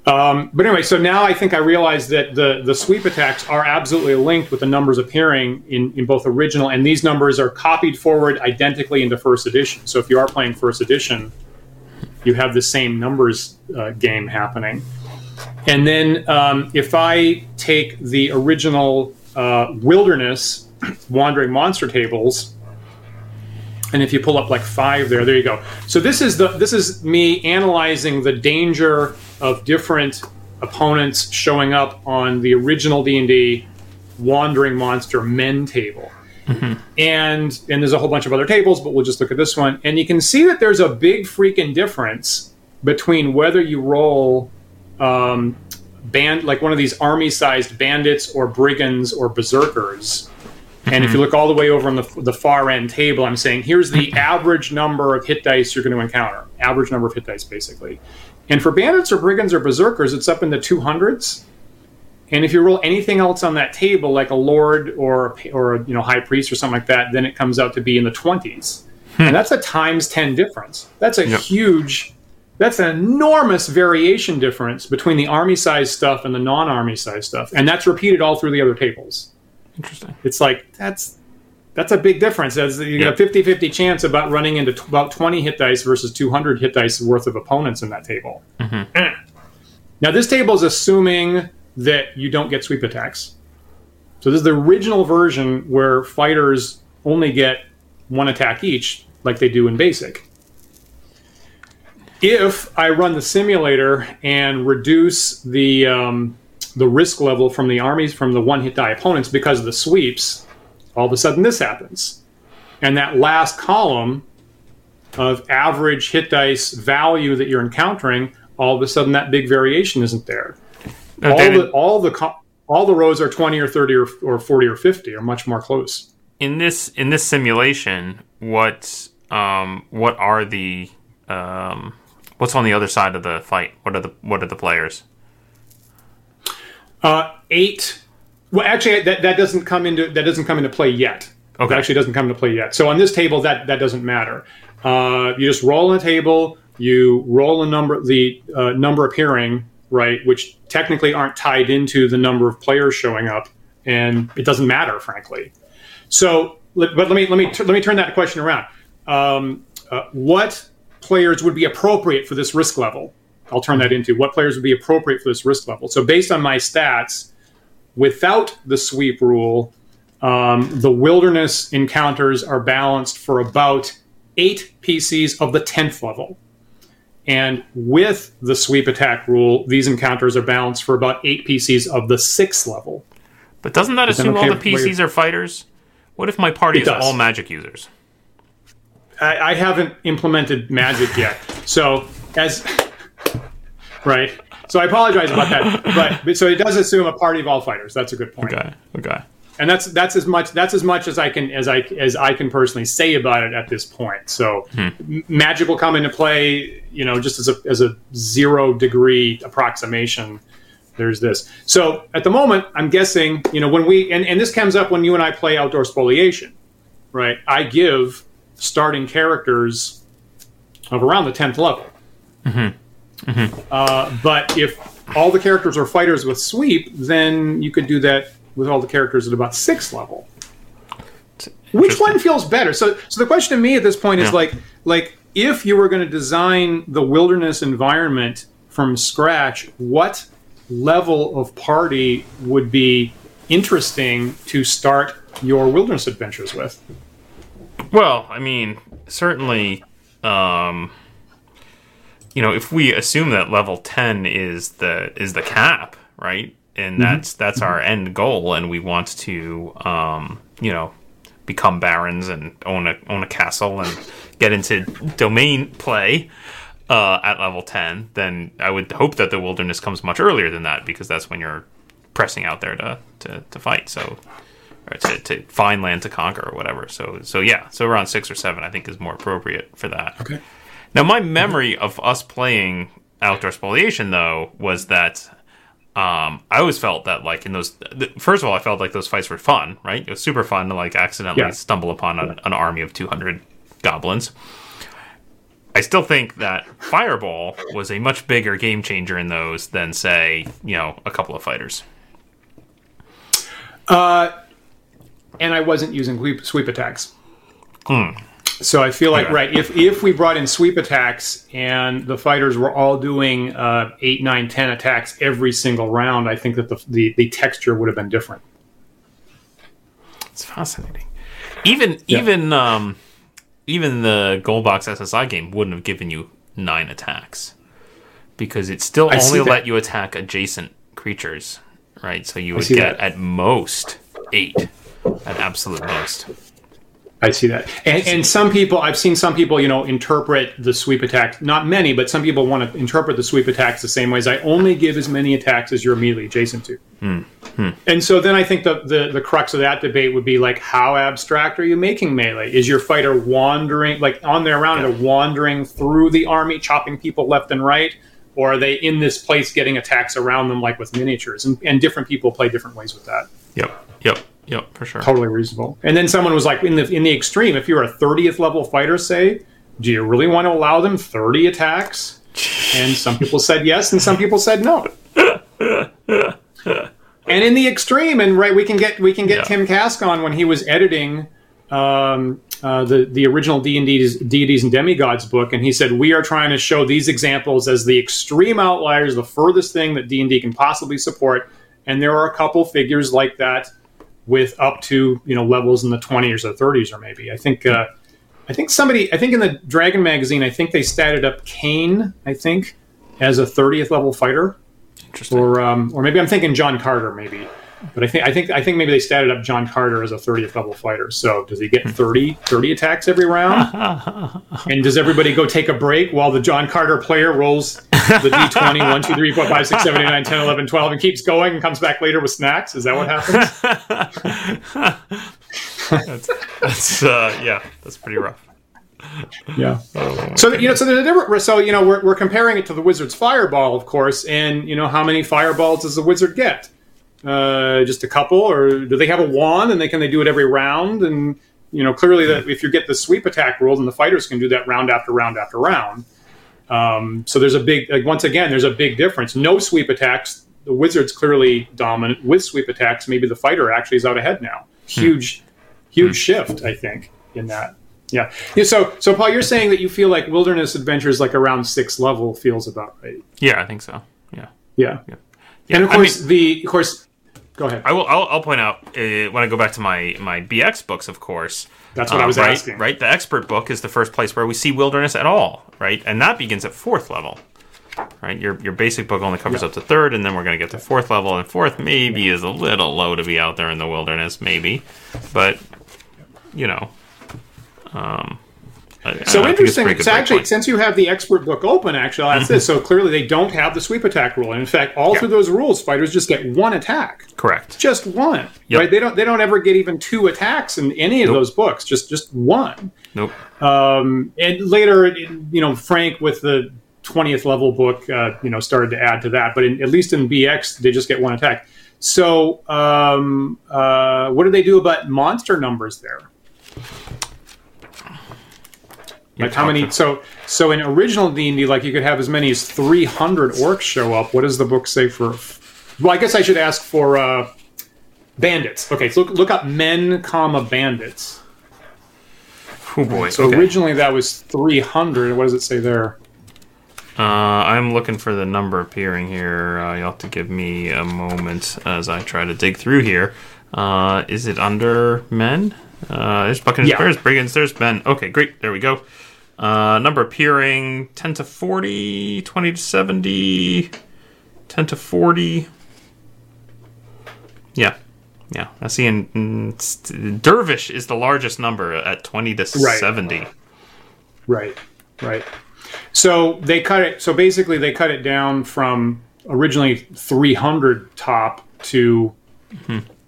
Um, but anyway, so now I think I realize that the the sweep attacks are absolutely linked with the numbers appearing in, in both original and these numbers are copied forward identically into first edition. So if you are playing first edition, you have the same numbers uh, game happening. And then um, if I take the original uh, wilderness wandering monster tables, and if you pull up like five there, there you go. So this is the this is me analyzing the danger of different opponents showing up on the original D and D wandering monster men table. And and there's a whole bunch of other tables, but we'll just look at this one. And you can see that there's a big freaking difference between whether you roll um, band like one of these army-sized bandits or brigands or berserkers. And if you mhm. look all the way over on the, the far end table, I'm saying here's the average number of hit dice you're going to encounter. Average number of hit dice, basically. And for bandits or brigands or berserkers, it's up in the 200s. And if you roll anything else on that table, like a lord or or a, you know high priest or something like that, then it comes out to be in the 20s. And hmm. that's a times 10 difference. That's a Yep. huge that's an enormous variation difference between the army size stuff and the non-army size stuff. And that's repeated all through the other tables Interesting. it's like that's that's a big difference. That's, you get a 50-50 chance about running into t- about 20 hit dice versus 200 hit dice worth of opponents in that table. Eh. Now this table is assuming that you don't get sweep attacks. So this is the original version where fighters only get one attack each, like they do in basic. If I run the simulator and reduce the um, the risk level from the armies from the one hit die opponents because of the sweeps, all of a sudden this happens. And that last column of average hit dice value that you're encountering, all of a sudden that big variation isn't there. All David, the all the co- all the rows are 20 or 30 or, or 40 or 50 or much more close. in this in this simulation, what um what are the um what's on the other side of the fight? What are the what are the players? Uh, eight. Well, actually, that, that doesn't come into that doesn't come into play yet. Okay. It actually doesn't come into play yet. So on this table, that that doesn't matter. Uh, you just roll a table. You roll a number, the uh, number appearing, right, which technically aren't tied into the number of players showing up, and it doesn't matter, frankly. So, but let me let me let me turn that question around. Um, uh, what players would be appropriate for this risk level? I'll turn that into what players would be appropriate for this risk level. So, based on my stats, without the sweep rule, um, the wilderness encounters are balanced for about eight PCs of the 10th level. And with the sweep attack rule, these encounters are balanced for about eight PCs of the 6th level. But doesn't that assume all okay, the. PCs are fighters? What if my party It is does. all magic users? I, I haven't implemented magic yet. So, as. Right. So I apologize about that. But, but so it does assume a party of all fighters. That's a good point. Okay. Okay. and that's that's as much that's as much as I can as I as I can personally say about it at this point. So hmm. m- magic will come into play, you know, just as a as a zero degree approximation. There's this. So at the moment, I'm guessing, you know, when we and, and this comes up when you and I play outdoor spoliation, right? I give starting characters of around the tenth level. Uh, but if all the characters are fighters with sweep, then you could do that with all the characters at about sixth level. Which one feels better? So, so the question to me at this point is Yeah. like, like if you were going to design the wilderness environment from scratch, what level of party would be interesting to start your wilderness adventures with? Well, I mean, certainly, um, you know, if we assume that level ten is the is the cap, right, and that's that's our end goal, and we want to, um, you know, become barons and own a own a castle and get into domain play uh, at level ten, then I would hope that the wilderness comes much earlier than that because that's when you're pressing out there to to, to fight. So or to, to find land to conquer or whatever. So so yeah, so around six or seven I think is more appropriate for that. Okay. Now my memory of us playing outdoor spoliation though was that um, I always felt that like in those th- first of all I felt like those fights were fun, right? It was super fun to like accidentally Yeah. stumble upon an, an army of 200 goblins. I still think that Fireball was a much bigger game changer in those than say, you know, a couple of fighters. And I wasn't using sweep, sweep attacks. Hmm. So I feel like right if if we brought in sweep attacks and the fighters were all doing uh, eight, nine, ten attacks every single round, I think that the the, the texture would have been different. It's fascinating. Even even um even the gold box SSI game wouldn't have given you nine attacks because it still I only let you attack adjacent creatures, right? So you would get that. at most eight, at absolute most. I see that. And, and some people, I've seen some people, you know, interpret the sweep attack. Not many, but some people want to interpret the sweep attacks the same way as I only give as many attacks as you're immediately adjacent to. Hmm. Hmm. And so then I think the, the the crux of that debate would be like, how abstract are you making melee? Is your fighter wandering, like on their round, they're wandering through the army, chopping people left and right? Or are they in this place getting attacks around them, like with miniatures? And, and different people play different ways with that Yep, yep, yep, for sure. totally reasonable. And then someone was like, in the in the extreme, if you're a 30th level fighter, say, do you really want to allow them 30 attacks? And some people said yes, and some people said no. and in the extreme, and right, we can get we can get Yeah. Tim Kask on when he was editing um, uh, the the original D and deities and demigods book, and he said we are trying to show these examples as the extreme outliers, the furthest thing that D and D can possibly support. And there are a couple figures like that with up to you know levels in the 20s or 30s or maybe. I think uh, I think somebody I think in the Dragon magazine I think they statted up Kane I think as a 30th level fighter Interesting. or um, or maybe I'm thinking John Carter maybe. But I think I think I think maybe they statted up John Carter as a 30th level fighter. So does he get 30 30 attacks every round? and does everybody go take a break while the John Carter player rolls the D20 1 2 3 4 5 6 7 8 9 10 11 12 and keeps going and comes back later with snacks? Is that what happens? that's that's uh, yeah, that's pretty rough. Yeah. So you know, so there's a different. So you know, we're, we're comparing it to the wizard's fireball, of course, and you know, how many fireballs does the wizard get? Uh, just a couple, or do they have a wand and they can they do it every round? And you know, clearly, that if you get the sweep attack rules, then the fighters can do that round after round after round. Um, so there's a big, like, once again, there's a big difference. No sweep attacks. The wizard's clearly dominant with sweep attacks. Maybe the fighter actually is out ahead now. Huge, huge shift, I think, in that. Yeah. yeah. So, so Paul, you're saying that you feel like Wilderness Adventures, like around six level, feels about right. Yeah, I think so. Yeah. Yeah. Yeah, And of I course, mean- the of course. Go ahead. I will. I'll, I'll point out uh, when I go back to my my BX books, of course. That's what I uh, was right, asking. Right, the expert book is the first place where we see wilderness at all. Right, and that begins at fourth level. Right, your your basic book only covers up to third, and then we're going to get to fourth level. And fourth maybe is a little low to be out there in the wilderness, maybe, but you know. Um, I- I So it's interesting. pretty It's actually breakpoint. since you have the expert book open, actually, I'll ask this. So clearly, they don't have the sweep attack rule, and in fact, all Yeah. through those rules, fighters just get one attack, correct. just one. Yep. Right? They don't. They don't ever get even two attacks in any of Nope. those books. Just just one. Nope. Um, and later, you know, Frank with the twentieth level book, uh, you know, started to add to that. But in, at least in BX, they just get one attack. So, um, uh, what do they do about monster numbers there? Like how many? So, so in original D and D, like you could have as many as three hundred orcs show up. What does the book say for? Well, I guess I should ask for uh, bandits. Okay, so look, look up men, comma bandits. Oh boy. So okay. originally that was 300. What does it say there? Uh, I'm looking for the number appearing here. Uh, you'll have to give me a moment as I try to dig through here. Uh, is it under men? Uh, there's Buccaneers, Yeah. Bears, Brigands, there's men. Okay, great. There we go. Uh, number appearing 10 to 40, 20 to 70, 10 to 40. Yeah. Yeah. I see in, in Dervish is the largest number at 20 to Right. 70. Right, right. So they cut it. So basically, they cut it down from originally 300 top to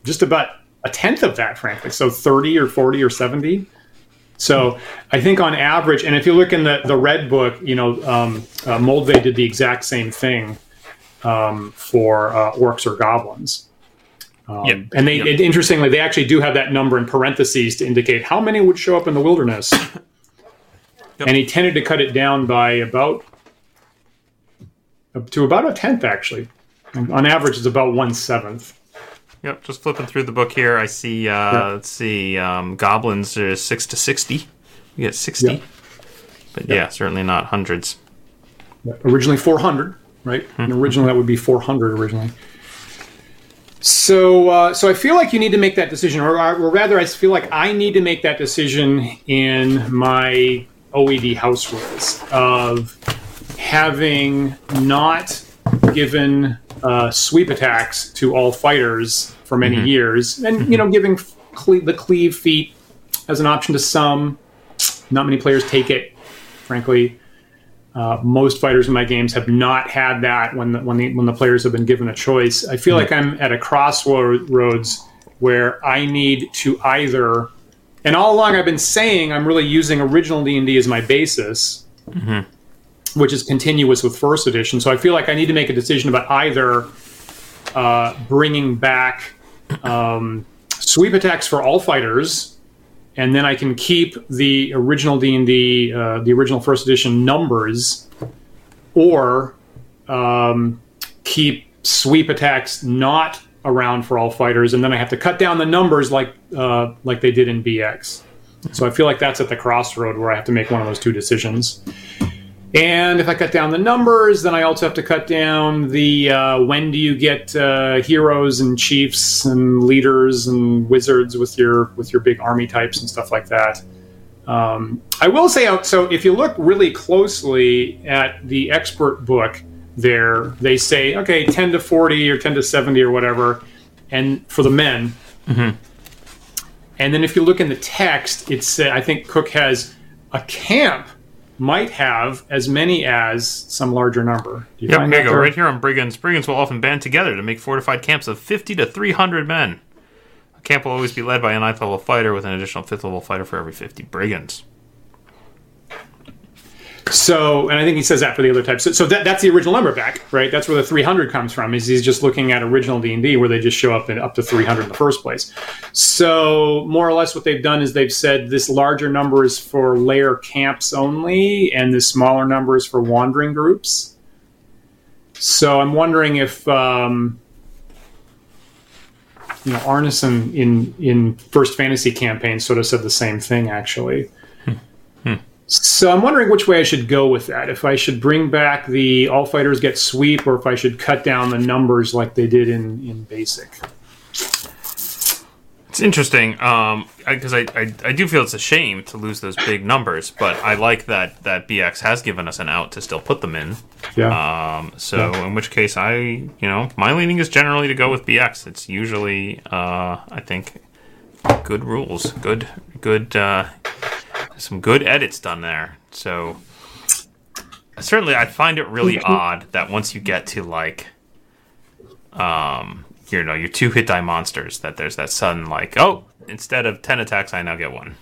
just about a tenth of that, frankly. So 30 or 40 or 70. So I think on average, and if you look in the, the red book, you know, um, uh, Moldvay did the exact same thing um, for uh, orcs or goblins. Um, Yep. And they, Yep. it, interestingly, they actually do have that number in parentheses to indicate how many would show up in the wilderness. And he tended to cut it down by about to about a tenth, actually. On average, it's about one seventh. Yep, just flipping through the book here, I see. Uh, Yeah. Let's see, um, goblins are six to sixty. You get sixty, Yeah. but yeah. certainly not hundreds. originally 400 right Hmm. and originally that would be 400 originally so uh, so i feel like you need to make that decision or, or rather i feel like i need to make that decision in my oed house rules of having not given uh, sweep attacks to all fighters for many years. And you know giving cle- the cleave feat as an option to some. Not many players take it frankly. Uh, most fighters in my games have not had that when the, when the when the players have been given a choice. I feel like I'm at a crossroads where I need to either, and all along I've been saying I'm really using original D and D as my basis, which is continuous with first edition. So I feel like I need to make a decision about either uh, bringing back um, sweep attacks for all fighters and then I can keep the original D and D, uh, the original first edition numbers, or um, keep sweep attacks not around for all fighters, and then I have to cut down the numbers like uh, like they did in BX. So I feel like that's at the crossroad where I have to make one of those two decisions. And if I cut down the numbers, then I also have to cut down the uh, when do you get uh, heroes and chiefs and leaders and wizards with your with your big army types and stuff like that. Um, I will say, uh, so if you look really closely at the expert book, there they say okay, ten to forty or ten to seventy or whatever, and for the men. And then if you look in the text, it's uh, I think Cook has a camp might have as many as some larger number. Do you Yep, find here you go. there? Right here on Brigands. Brigands will often band together to make fortified camps of 50 to 300 men. A camp will always be led by a ninth level fighter with an additional fifth level fighter for every 50 Brigands. So, and I think he says that for the other types. So, so that, that's the original number back, right? That's where the 300 comes from. Is he's just looking at original D and D where they just show up in up to 300 in the first place. So, more or less, what they've done is they've said this larger number is for layer camps only, and this smaller number is for wandering groups. So, I'm wondering if. Um, you know, Arneson in in First Fantasy campaign sort of said the same thing, actually. So I'm wondering which way I should go with that. If I should bring back the all fighters get sweep, or if I should cut down the numbers like they did in in basic. It's interesting because I, I, I do feel it's a shame to lose those big numbers, but I like that, that BX has given us an out to still put them in. Yeah. Um, so in which case, I you know my leaning is generally to go with BX. It's usually uh, I think good rules, good good uh, some good edits done there. So certainly, I find it really odd that once you get to like um you know your two hit die monsters that there's that sudden like oh instead of 10 attacks i now get one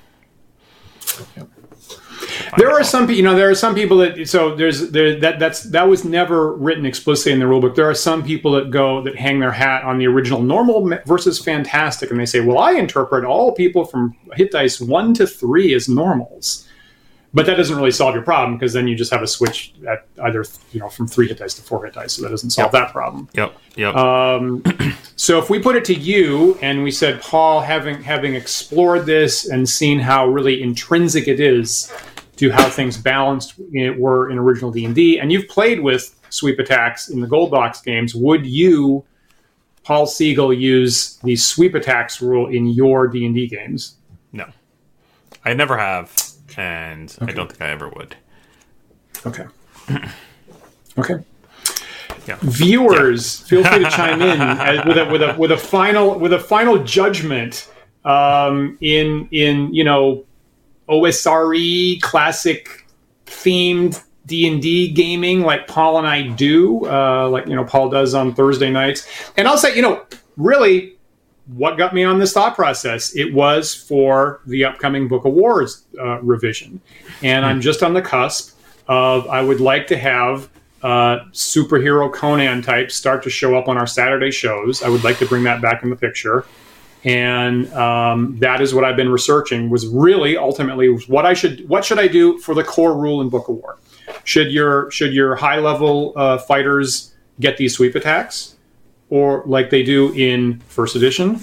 there are some, pe- you know, there are some people that so there's there that that's that was never written explicitly in the rulebook. There are some people that go that hang their hat on the original normal versus fantastic, and they say, "Well, I interpret all people from hit dice one to three as normals." But that doesn't really solve your problem because then you just have a switch at either you know from three hit dice to four hit dice, so that doesn't solve that problem. yep yep Um, so if we put it to you and we said, Paul, having having explored this and seen how really intrinsic it is to how things balanced were in original D and you've played with sweep attacks in the gold box games, would you, Paul Siegel, use the sweep attacks rule in your D and D games? no. I never have and i don't think i ever would. Okay. okay. yeah. Viewers feel free to chime in as- with a with a with a final with a final judgment um, in in you know OSRE classic themed D and D gaming like Paul and I do, uh, like you know Paul does on Thursday nights. And I'll say, you know, really, what got me on this thought process? It was for the upcoming Book of Wars uh, revision, and I'm just on the cusp of I would like to have uh, superhero Conan types start to show up on our Saturday shows. I would like to bring that back in the picture, and um, that is what I've been researching. Was really ultimately what I should what should I do for the core rule in Book of War? Should your should your high level uh, fighters get these sweep attacks, or like they do in First Edition,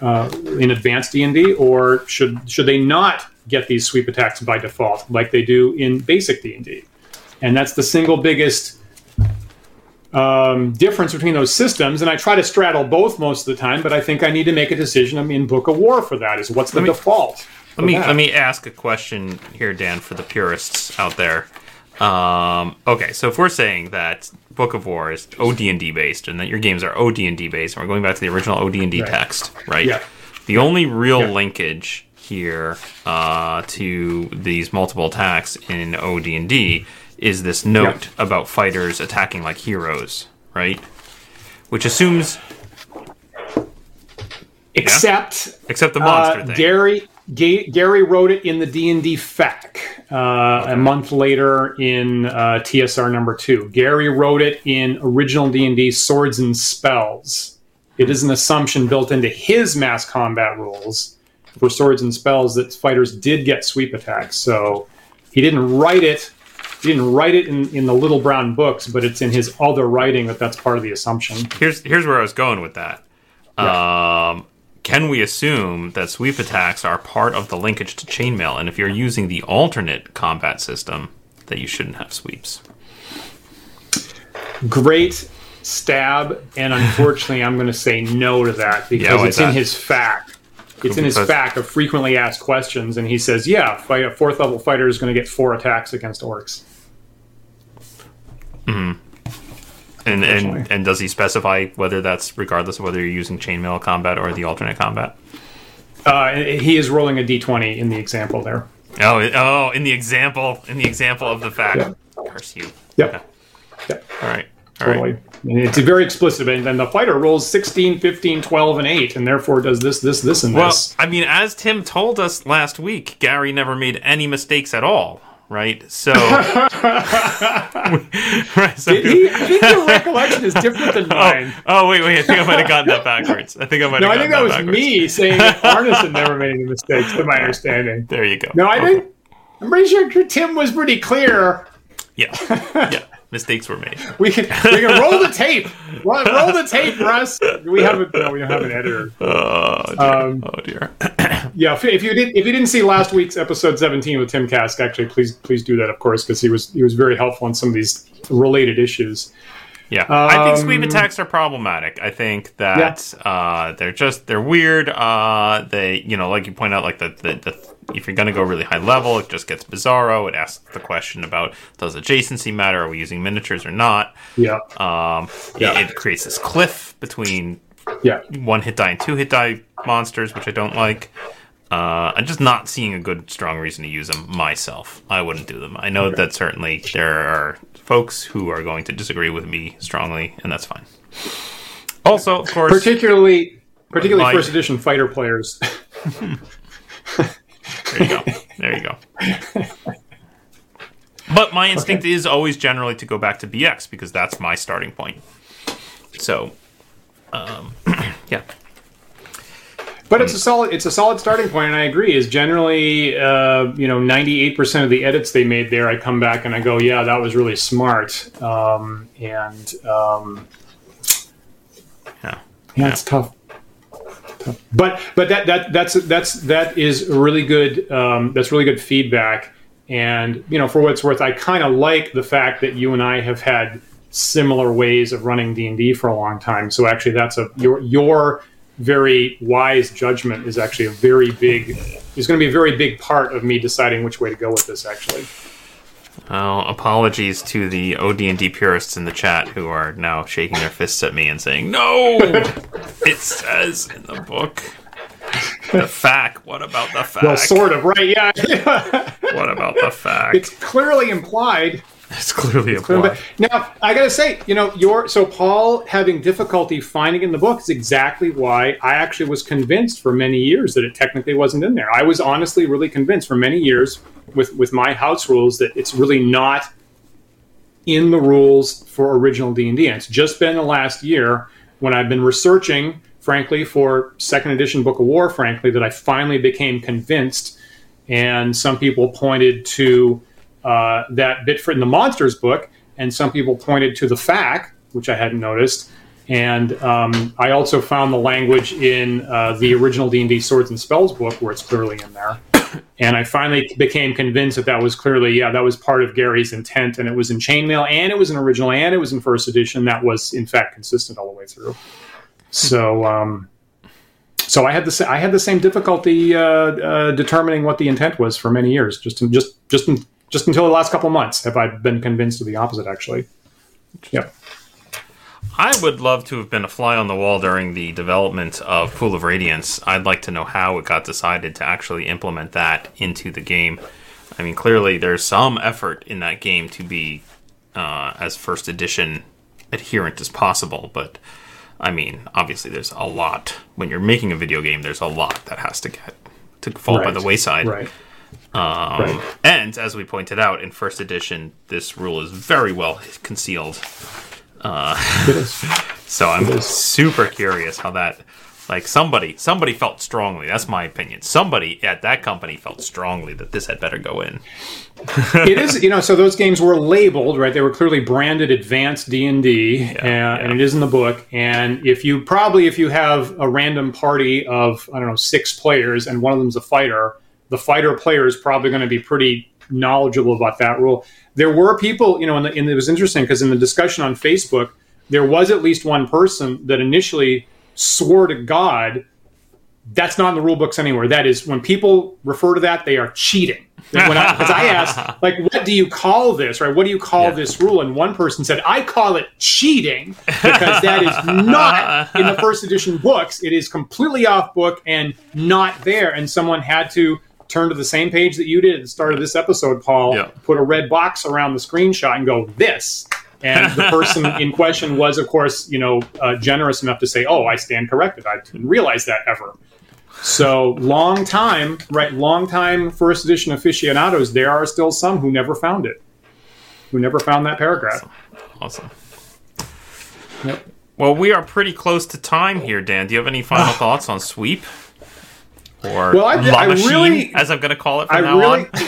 uh, in Advanced D and D, or should should they not get these sweep attacks by default like they do in Basic D and D? And that's the single biggest um, difference between those systems. And I try to straddle both most of the time, but I think I need to make a decision. I'm in Book of War for that. Is what's the me- default? Let me that. let me ask a question here, Dan, for the purists out there. Um, okay, so if we're saying that Book of War is OD&D based, and that your games are OD&D based, and we're going back to the original OD&D Right. text, right? Yeah. The only real Yeah. linkage here uh, to these multiple attacks in OD&D is this note about fighters attacking like heroes, right? Which assumes, Except except the monster uh, thing. Gary Ga- Gary wrote it in the D and D FAQ uh, a month later in uh, TSR number two. Gary wrote it in original D and D Swords and Spells. It is an assumption built into his mass combat rules for swords and spells that fighters did get sweep attacks. So he didn't write it. He didn't write it in, in the little brown books, but it's in his other writing that that's part of the assumption. here's here's where I was going with that. Um, can we assume that sweep attacks are part of the linkage to chainmail, and if you're using the alternate combat system, that you shouldn't have sweeps? great stab, and unfortunately, I'm going to say no to that because Yeah, it's in his FAQ. It's in his FAQ of frequently asked questions, and he says, "Yeah, fight, a fourth level fighter is going to get four attacks against orcs." And and and does he specify whether that's regardless of whether you're using chainmail combat or the alternate combat? Uh, he is rolling a d20 in the example there. Oh, oh, in the example, in the example of the FAQ. Yeah. Curse you. Yep, Okay. All right. All totally. right. And it's very explicit, and then the fighter rolls 16, 15, 12, and 8, and therefore does this, this, this, and Well, this. Well, I mean, as Tim told us last week, Gary never made any mistakes at all, right? So, right, so Did he? I think your recollection is different than mine. Oh wait, wait! I think I might have gotten that backwards. I think I might No, I think that was backwards. me saying Arneson never made any mistakes, to my understanding. There you go. No, I Okay. think I'm pretty sure Tim was pretty clear. Yeah, yeah. Mistakes were made. We can we can roll the tape. Roll, roll the tape, Russ. We have a, no, we don't have an editor. Oh dear. Um, oh dear. Yeah, if, if you did if you didn't see last week's episode 17 with Tim Kask, actually please please do that, of course, because he was he was very helpful on some of these related issues. Yeah, I think sweep Um, attacks are problematic. I think that uh, they're just they're weird. Uh, they you know like you point out like the, the the if you're gonna go really high level, it just gets bizarro. It asks the question about does adjacency matter? Are we using miniatures or not? Yeah, Um, Yeah. it, it creates this cliff between yeah. one hit die and two hit die monsters, which I don't like. Uh, I'm just not seeing a good, strong reason to use them myself. I wouldn't do them. I know that certainly there are folks who are going to disagree with me strongly, and that's fine. Also, of course, Particularly particularly My- first edition fighter players. there you go. There you go. But my instinct is always generally to go back to BX because that's my starting point. So, um, yeah. But it's a solid it's a solid starting point, and I agree. Is generally uh, you know ninety eight percent of the edits they made there, I come back and I go, yeah, that was really smart. Um, and um, Yeah. yeah, it's tough. Tough. But but that that that's that's that is really good. Um, that's really good feedback. And you know, for what it's worth, I kind of like the fact that you and I have had similar ways of running D and D for a long time. So actually, that's a your your very wise judgment is actually a very big is going to be a very big part of me deciding which way to go with this. Actually, Well, apologies to the OD&D purists in the chat who are now shaking their fists at me and saying, "No, it says in the book the FAQ. What about the FAQ? well, sort of, right? Yeah, What about the FAQ? it's clearly implied. It's clearly a applied. Now, I got to say, you know, your so Paul having difficulty finding in the book is exactly why I actually was convinced for many years that it technically wasn't in there. I was honestly really convinced for many years with with my house rules that it's really not in the rules for original D&D. And it's just been the last year when I've been researching frankly for second edition Book of War frankly that I finally became convinced and some people pointed to uh, that Bitford in the Monsters book, and some people pointed to the FAQ, which I hadn't noticed. And um, I also found the language in uh, the original D and D Swords and Spells book, where it's clearly in there. And I finally became convinced that that was clearly, yeah, that was part of Gary's intent, and it was in chainmail, and it was in original, and it was in first edition. That was, in fact, consistent all the way through. So, um, so I had the I had the same difficulty uh, uh, determining what the intent was for many years. Just in, just just in, just until the last couple of months have I been convinced of the opposite. Actually, Yeah. I would love to have been a fly on the wall during the development of Pool of Radiance. I'd like to know how it got decided to actually implement that into the game. I mean, clearly there's some effort in that game to be uh, as first edition adherent as possible, but I mean, obviously there's a lot when you're making a video game. There's a lot that has to get to fall right. by the wayside. Right. Um, right. And as we pointed out in first edition, this rule is very well concealed. Uh, so I'm super curious how that like somebody, somebody felt strongly. That's my opinion. Somebody at that company felt strongly that this had better go in. it is, you know. So those games were labeled, right? They were clearly branded "Advanced D and D," and it is in the book. And if you probably, if you have a random party of I don't know six players, and one of them's a fighter, the fighter player is probably going to be pretty knowledgeable about that rule. There were people, you know, and, the, and it was interesting because in the discussion on Facebook, there was at least one person that initially swore to God, that's not in the rule books anywhere. That is when people refer to that, they are cheating. Because I, I, asked, like, what do you call this, right? What do you call yeah. this rule? And one person said, I call it cheating because that is not in the first edition books. It is completely off book and not there. And someone had to turn to the same page that you did at the start of this episode, Paul, yeah. put a red box around the screenshot and go, this and the person in question was, of course, you know, uh, generous enough to say, "Oh, I stand corrected. I didn't realize that ever." So long time, right? Long time first edition aficionados. There are still some who never found it, who never found that paragraph. Awesome. awesome. Yep. Well, we are pretty close to time here, Dan. Do you have any final thoughts on sweep? Or well, I, I really, as I'm going to call it from I now really, on.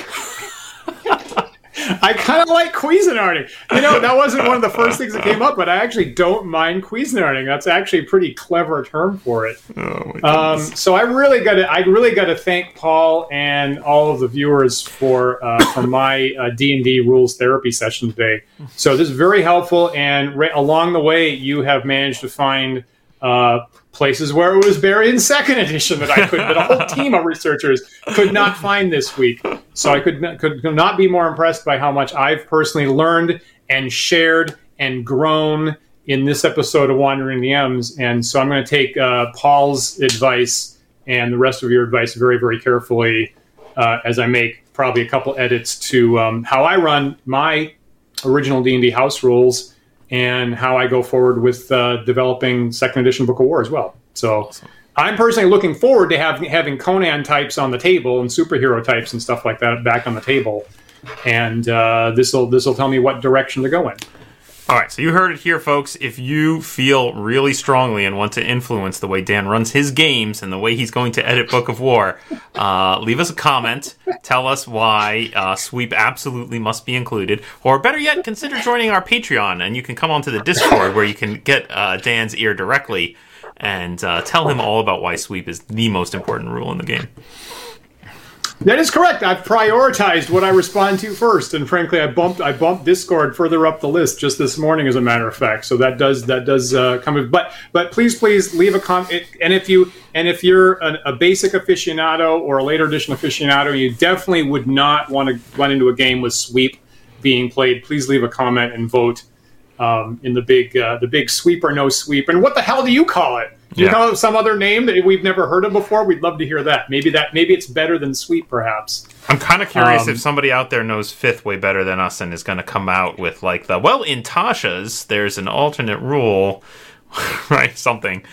I kind of like Cuisinarting. You know, that wasn't one of the first things that came up, but I actually don't mind Cuisinarting. That's actually a pretty clever term for it. Oh um, so I really got to, I really got to thank Paul and all of the viewers for uh, for my uh, D and D rules therapy session today. So this is very helpful, and right along the way, you have managed to find. Uh, places where it was buried in second edition that I could, that a whole team of researchers could not find this week. So I could not, could not be more impressed by how much I've personally learned and shared and grown in this episode of Wandering DMs. And so I'm going to take uh, Paul's advice and the rest of your advice very, very carefully uh, as I make probably a couple edits to um, how I run my original D&D house rules and how I go forward with uh, developing second edition Book of War as well. So awesome. I'm personally looking forward to having having Conan types on the table and superhero types and stuff like that back on the table, and uh, this will this will tell me what direction to go in. All right, so you heard it here, folks. If you feel really strongly and want to influence the way Dan runs his games and the way he's going to edit Book of War, uh, leave us a comment. Tell us why uh, Sweep absolutely must be included. Or better yet, consider joining our Patreon, and you can come onto the Discord where you can get uh, Dan's ear directly and uh, tell him all about why Sweep is the most important rule in the game. That is correct. I've prioritized what I respond to first, and frankly, I bumped I bumped Discord further up the list just this morning, as a matter of fact. So that does that does uh, come. But but please please leave a comment. And if you and if you're a, a basic aficionado or a later edition aficionado, you definitely would not want to run into a game with sweep being played. Please leave a comment and vote um, in the big uh, the big sweep or no sweep. And what the hell do you call it? You yeah. some other name that we've never heard of before? We'd love to hear that. Maybe that maybe it's better than sweet, perhaps. I'm kind of curious Um, if somebody out there knows fifth way better than us and is going to come out with like the well in Tasha's there's an alternate rule, right? Something.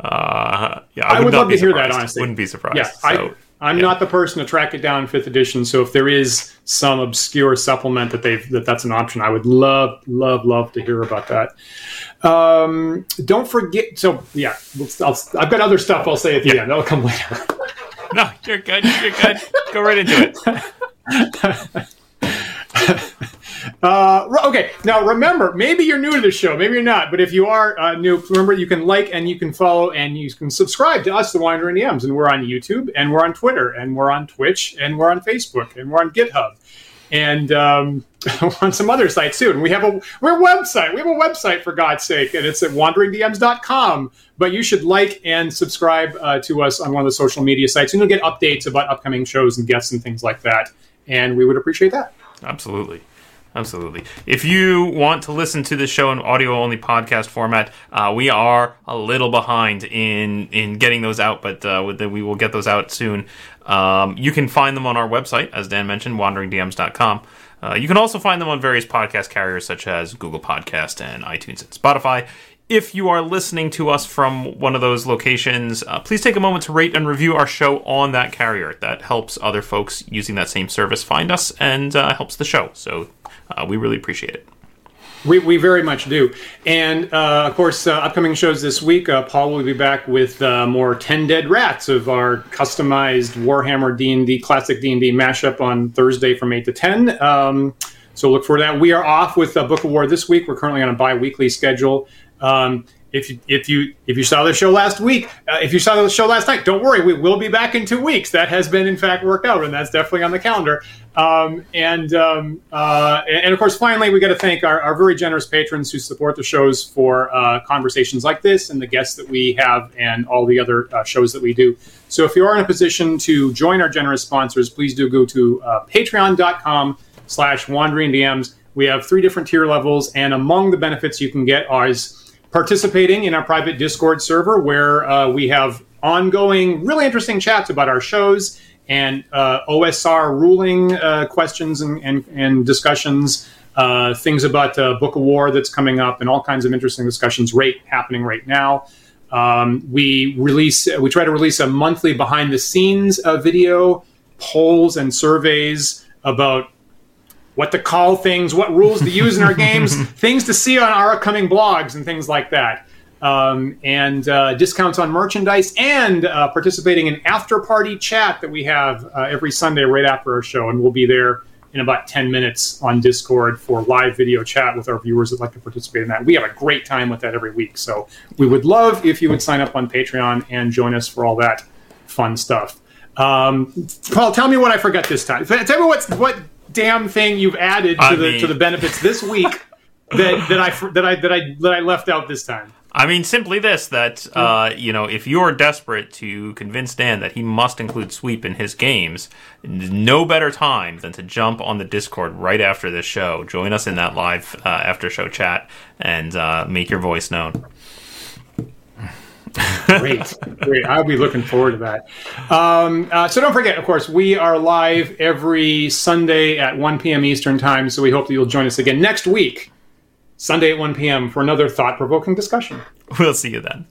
Uh, yeah, I would not love to hear that, surprised. honestly. Wouldn't be surprised. Yeah, so, I, I'm yeah. not the person to track it down in fifth edition. So if there is some obscure supplement that they've that that's an option, I would love, love, love to hear about that. Um, don't forget. So yeah, I'll, I've got other stuff I'll say at the Yeah. end. That'll come later. No, you're good. You're good. Go right into it. Uh, okay, now remember, maybe you're new to the show, maybe you're not, but if you are uh, new, remember you can like and you can follow and you can subscribe to us, the Wandering DMs, and we're on YouTube and we're on Twitter and we're on Twitch and we're on Facebook and we're on GitHub and um, on some other sites too. And we have a we're a website. We have a website for God's sake, and it's at wanderingdms.com. But you should like and subscribe uh, to us on one of the social media sites, and you'll get updates about upcoming shows and guests and things like that. And we would appreciate that. Absolutely. Absolutely. If you want to listen to the show in audio only podcast format, uh, we are a little behind in in getting those out, but uh, we will get those out soon. Um, you can find them on our website, as Dan mentioned, wanderingdms.com. Uh, you can also find them on various podcast carriers such as Google Podcast and iTunes and Spotify. If you are listening to us from one of those locations, uh, please take a moment to rate and review our show on that carrier. That helps other folks using that same service find us and uh, helps the show. So uh, we really appreciate it. We, we very much do. And uh, of course, uh, upcoming shows this week, uh, Paul will be back with uh, more 10 Dead Rats of our customized Warhammer D&D, classic D&D mashup on Thursday from 8 to 10. Um, so look for that. We are off with uh, Book War this week. We're currently on a bi-weekly schedule. Um, if you, if you if you saw the show last week, uh, if you saw the show last night, don't worry, we will be back in two weeks. That has been in fact worked out, and that's definitely on the calendar. Um, and um, uh, and of course, finally, we got to thank our, our very generous patrons who support the shows for uh, conversations like this and the guests that we have and all the other uh, shows that we do. So if you are in a position to join our generous sponsors, please do go to uh, patreon.com slash wandering DMs. We have three different tier levels, and among the benefits you can get are participating in our private Discord server where uh, we have ongoing, really interesting chats about our shows and uh, OSR ruling uh, questions and, and, and discussions, uh, things about uh, Book of War that's coming up, and all kinds of interesting discussions right happening right now. Um, we release, we try to release a monthly behind the scenes uh, video, polls and surveys about what to call things, what rules to use in our games, things to see on our upcoming blogs, and things like that. Um, and uh, discounts on merchandise, and uh, participating in after party chat that we have uh, every Sunday right after our show. And we'll be there in about 10 minutes on Discord for live video chat with our viewers that like to participate in that. We have a great time with that every week. So we would love if you would sign up on Patreon and join us for all that fun stuff. Um, Paul, tell me what I forgot this time. Tell me what what damn thing you've added to I the mean- to the benefits this week that that I that I that I that I left out this time. I mean, simply this that, uh, you know, if you're desperate to convince Dan that he must include sweep in his games, no better time than to jump on the Discord right after this show. Join us in that live uh, after show chat and uh, make your voice known. Great, great. I'll be looking forward to that. Um, uh, so don't forget, of course, we are live every Sunday at 1 p.m. Eastern Time. So we hope that you'll join us again next week, Sunday at 1 p.m. for another thought-provoking discussion. We'll see you then.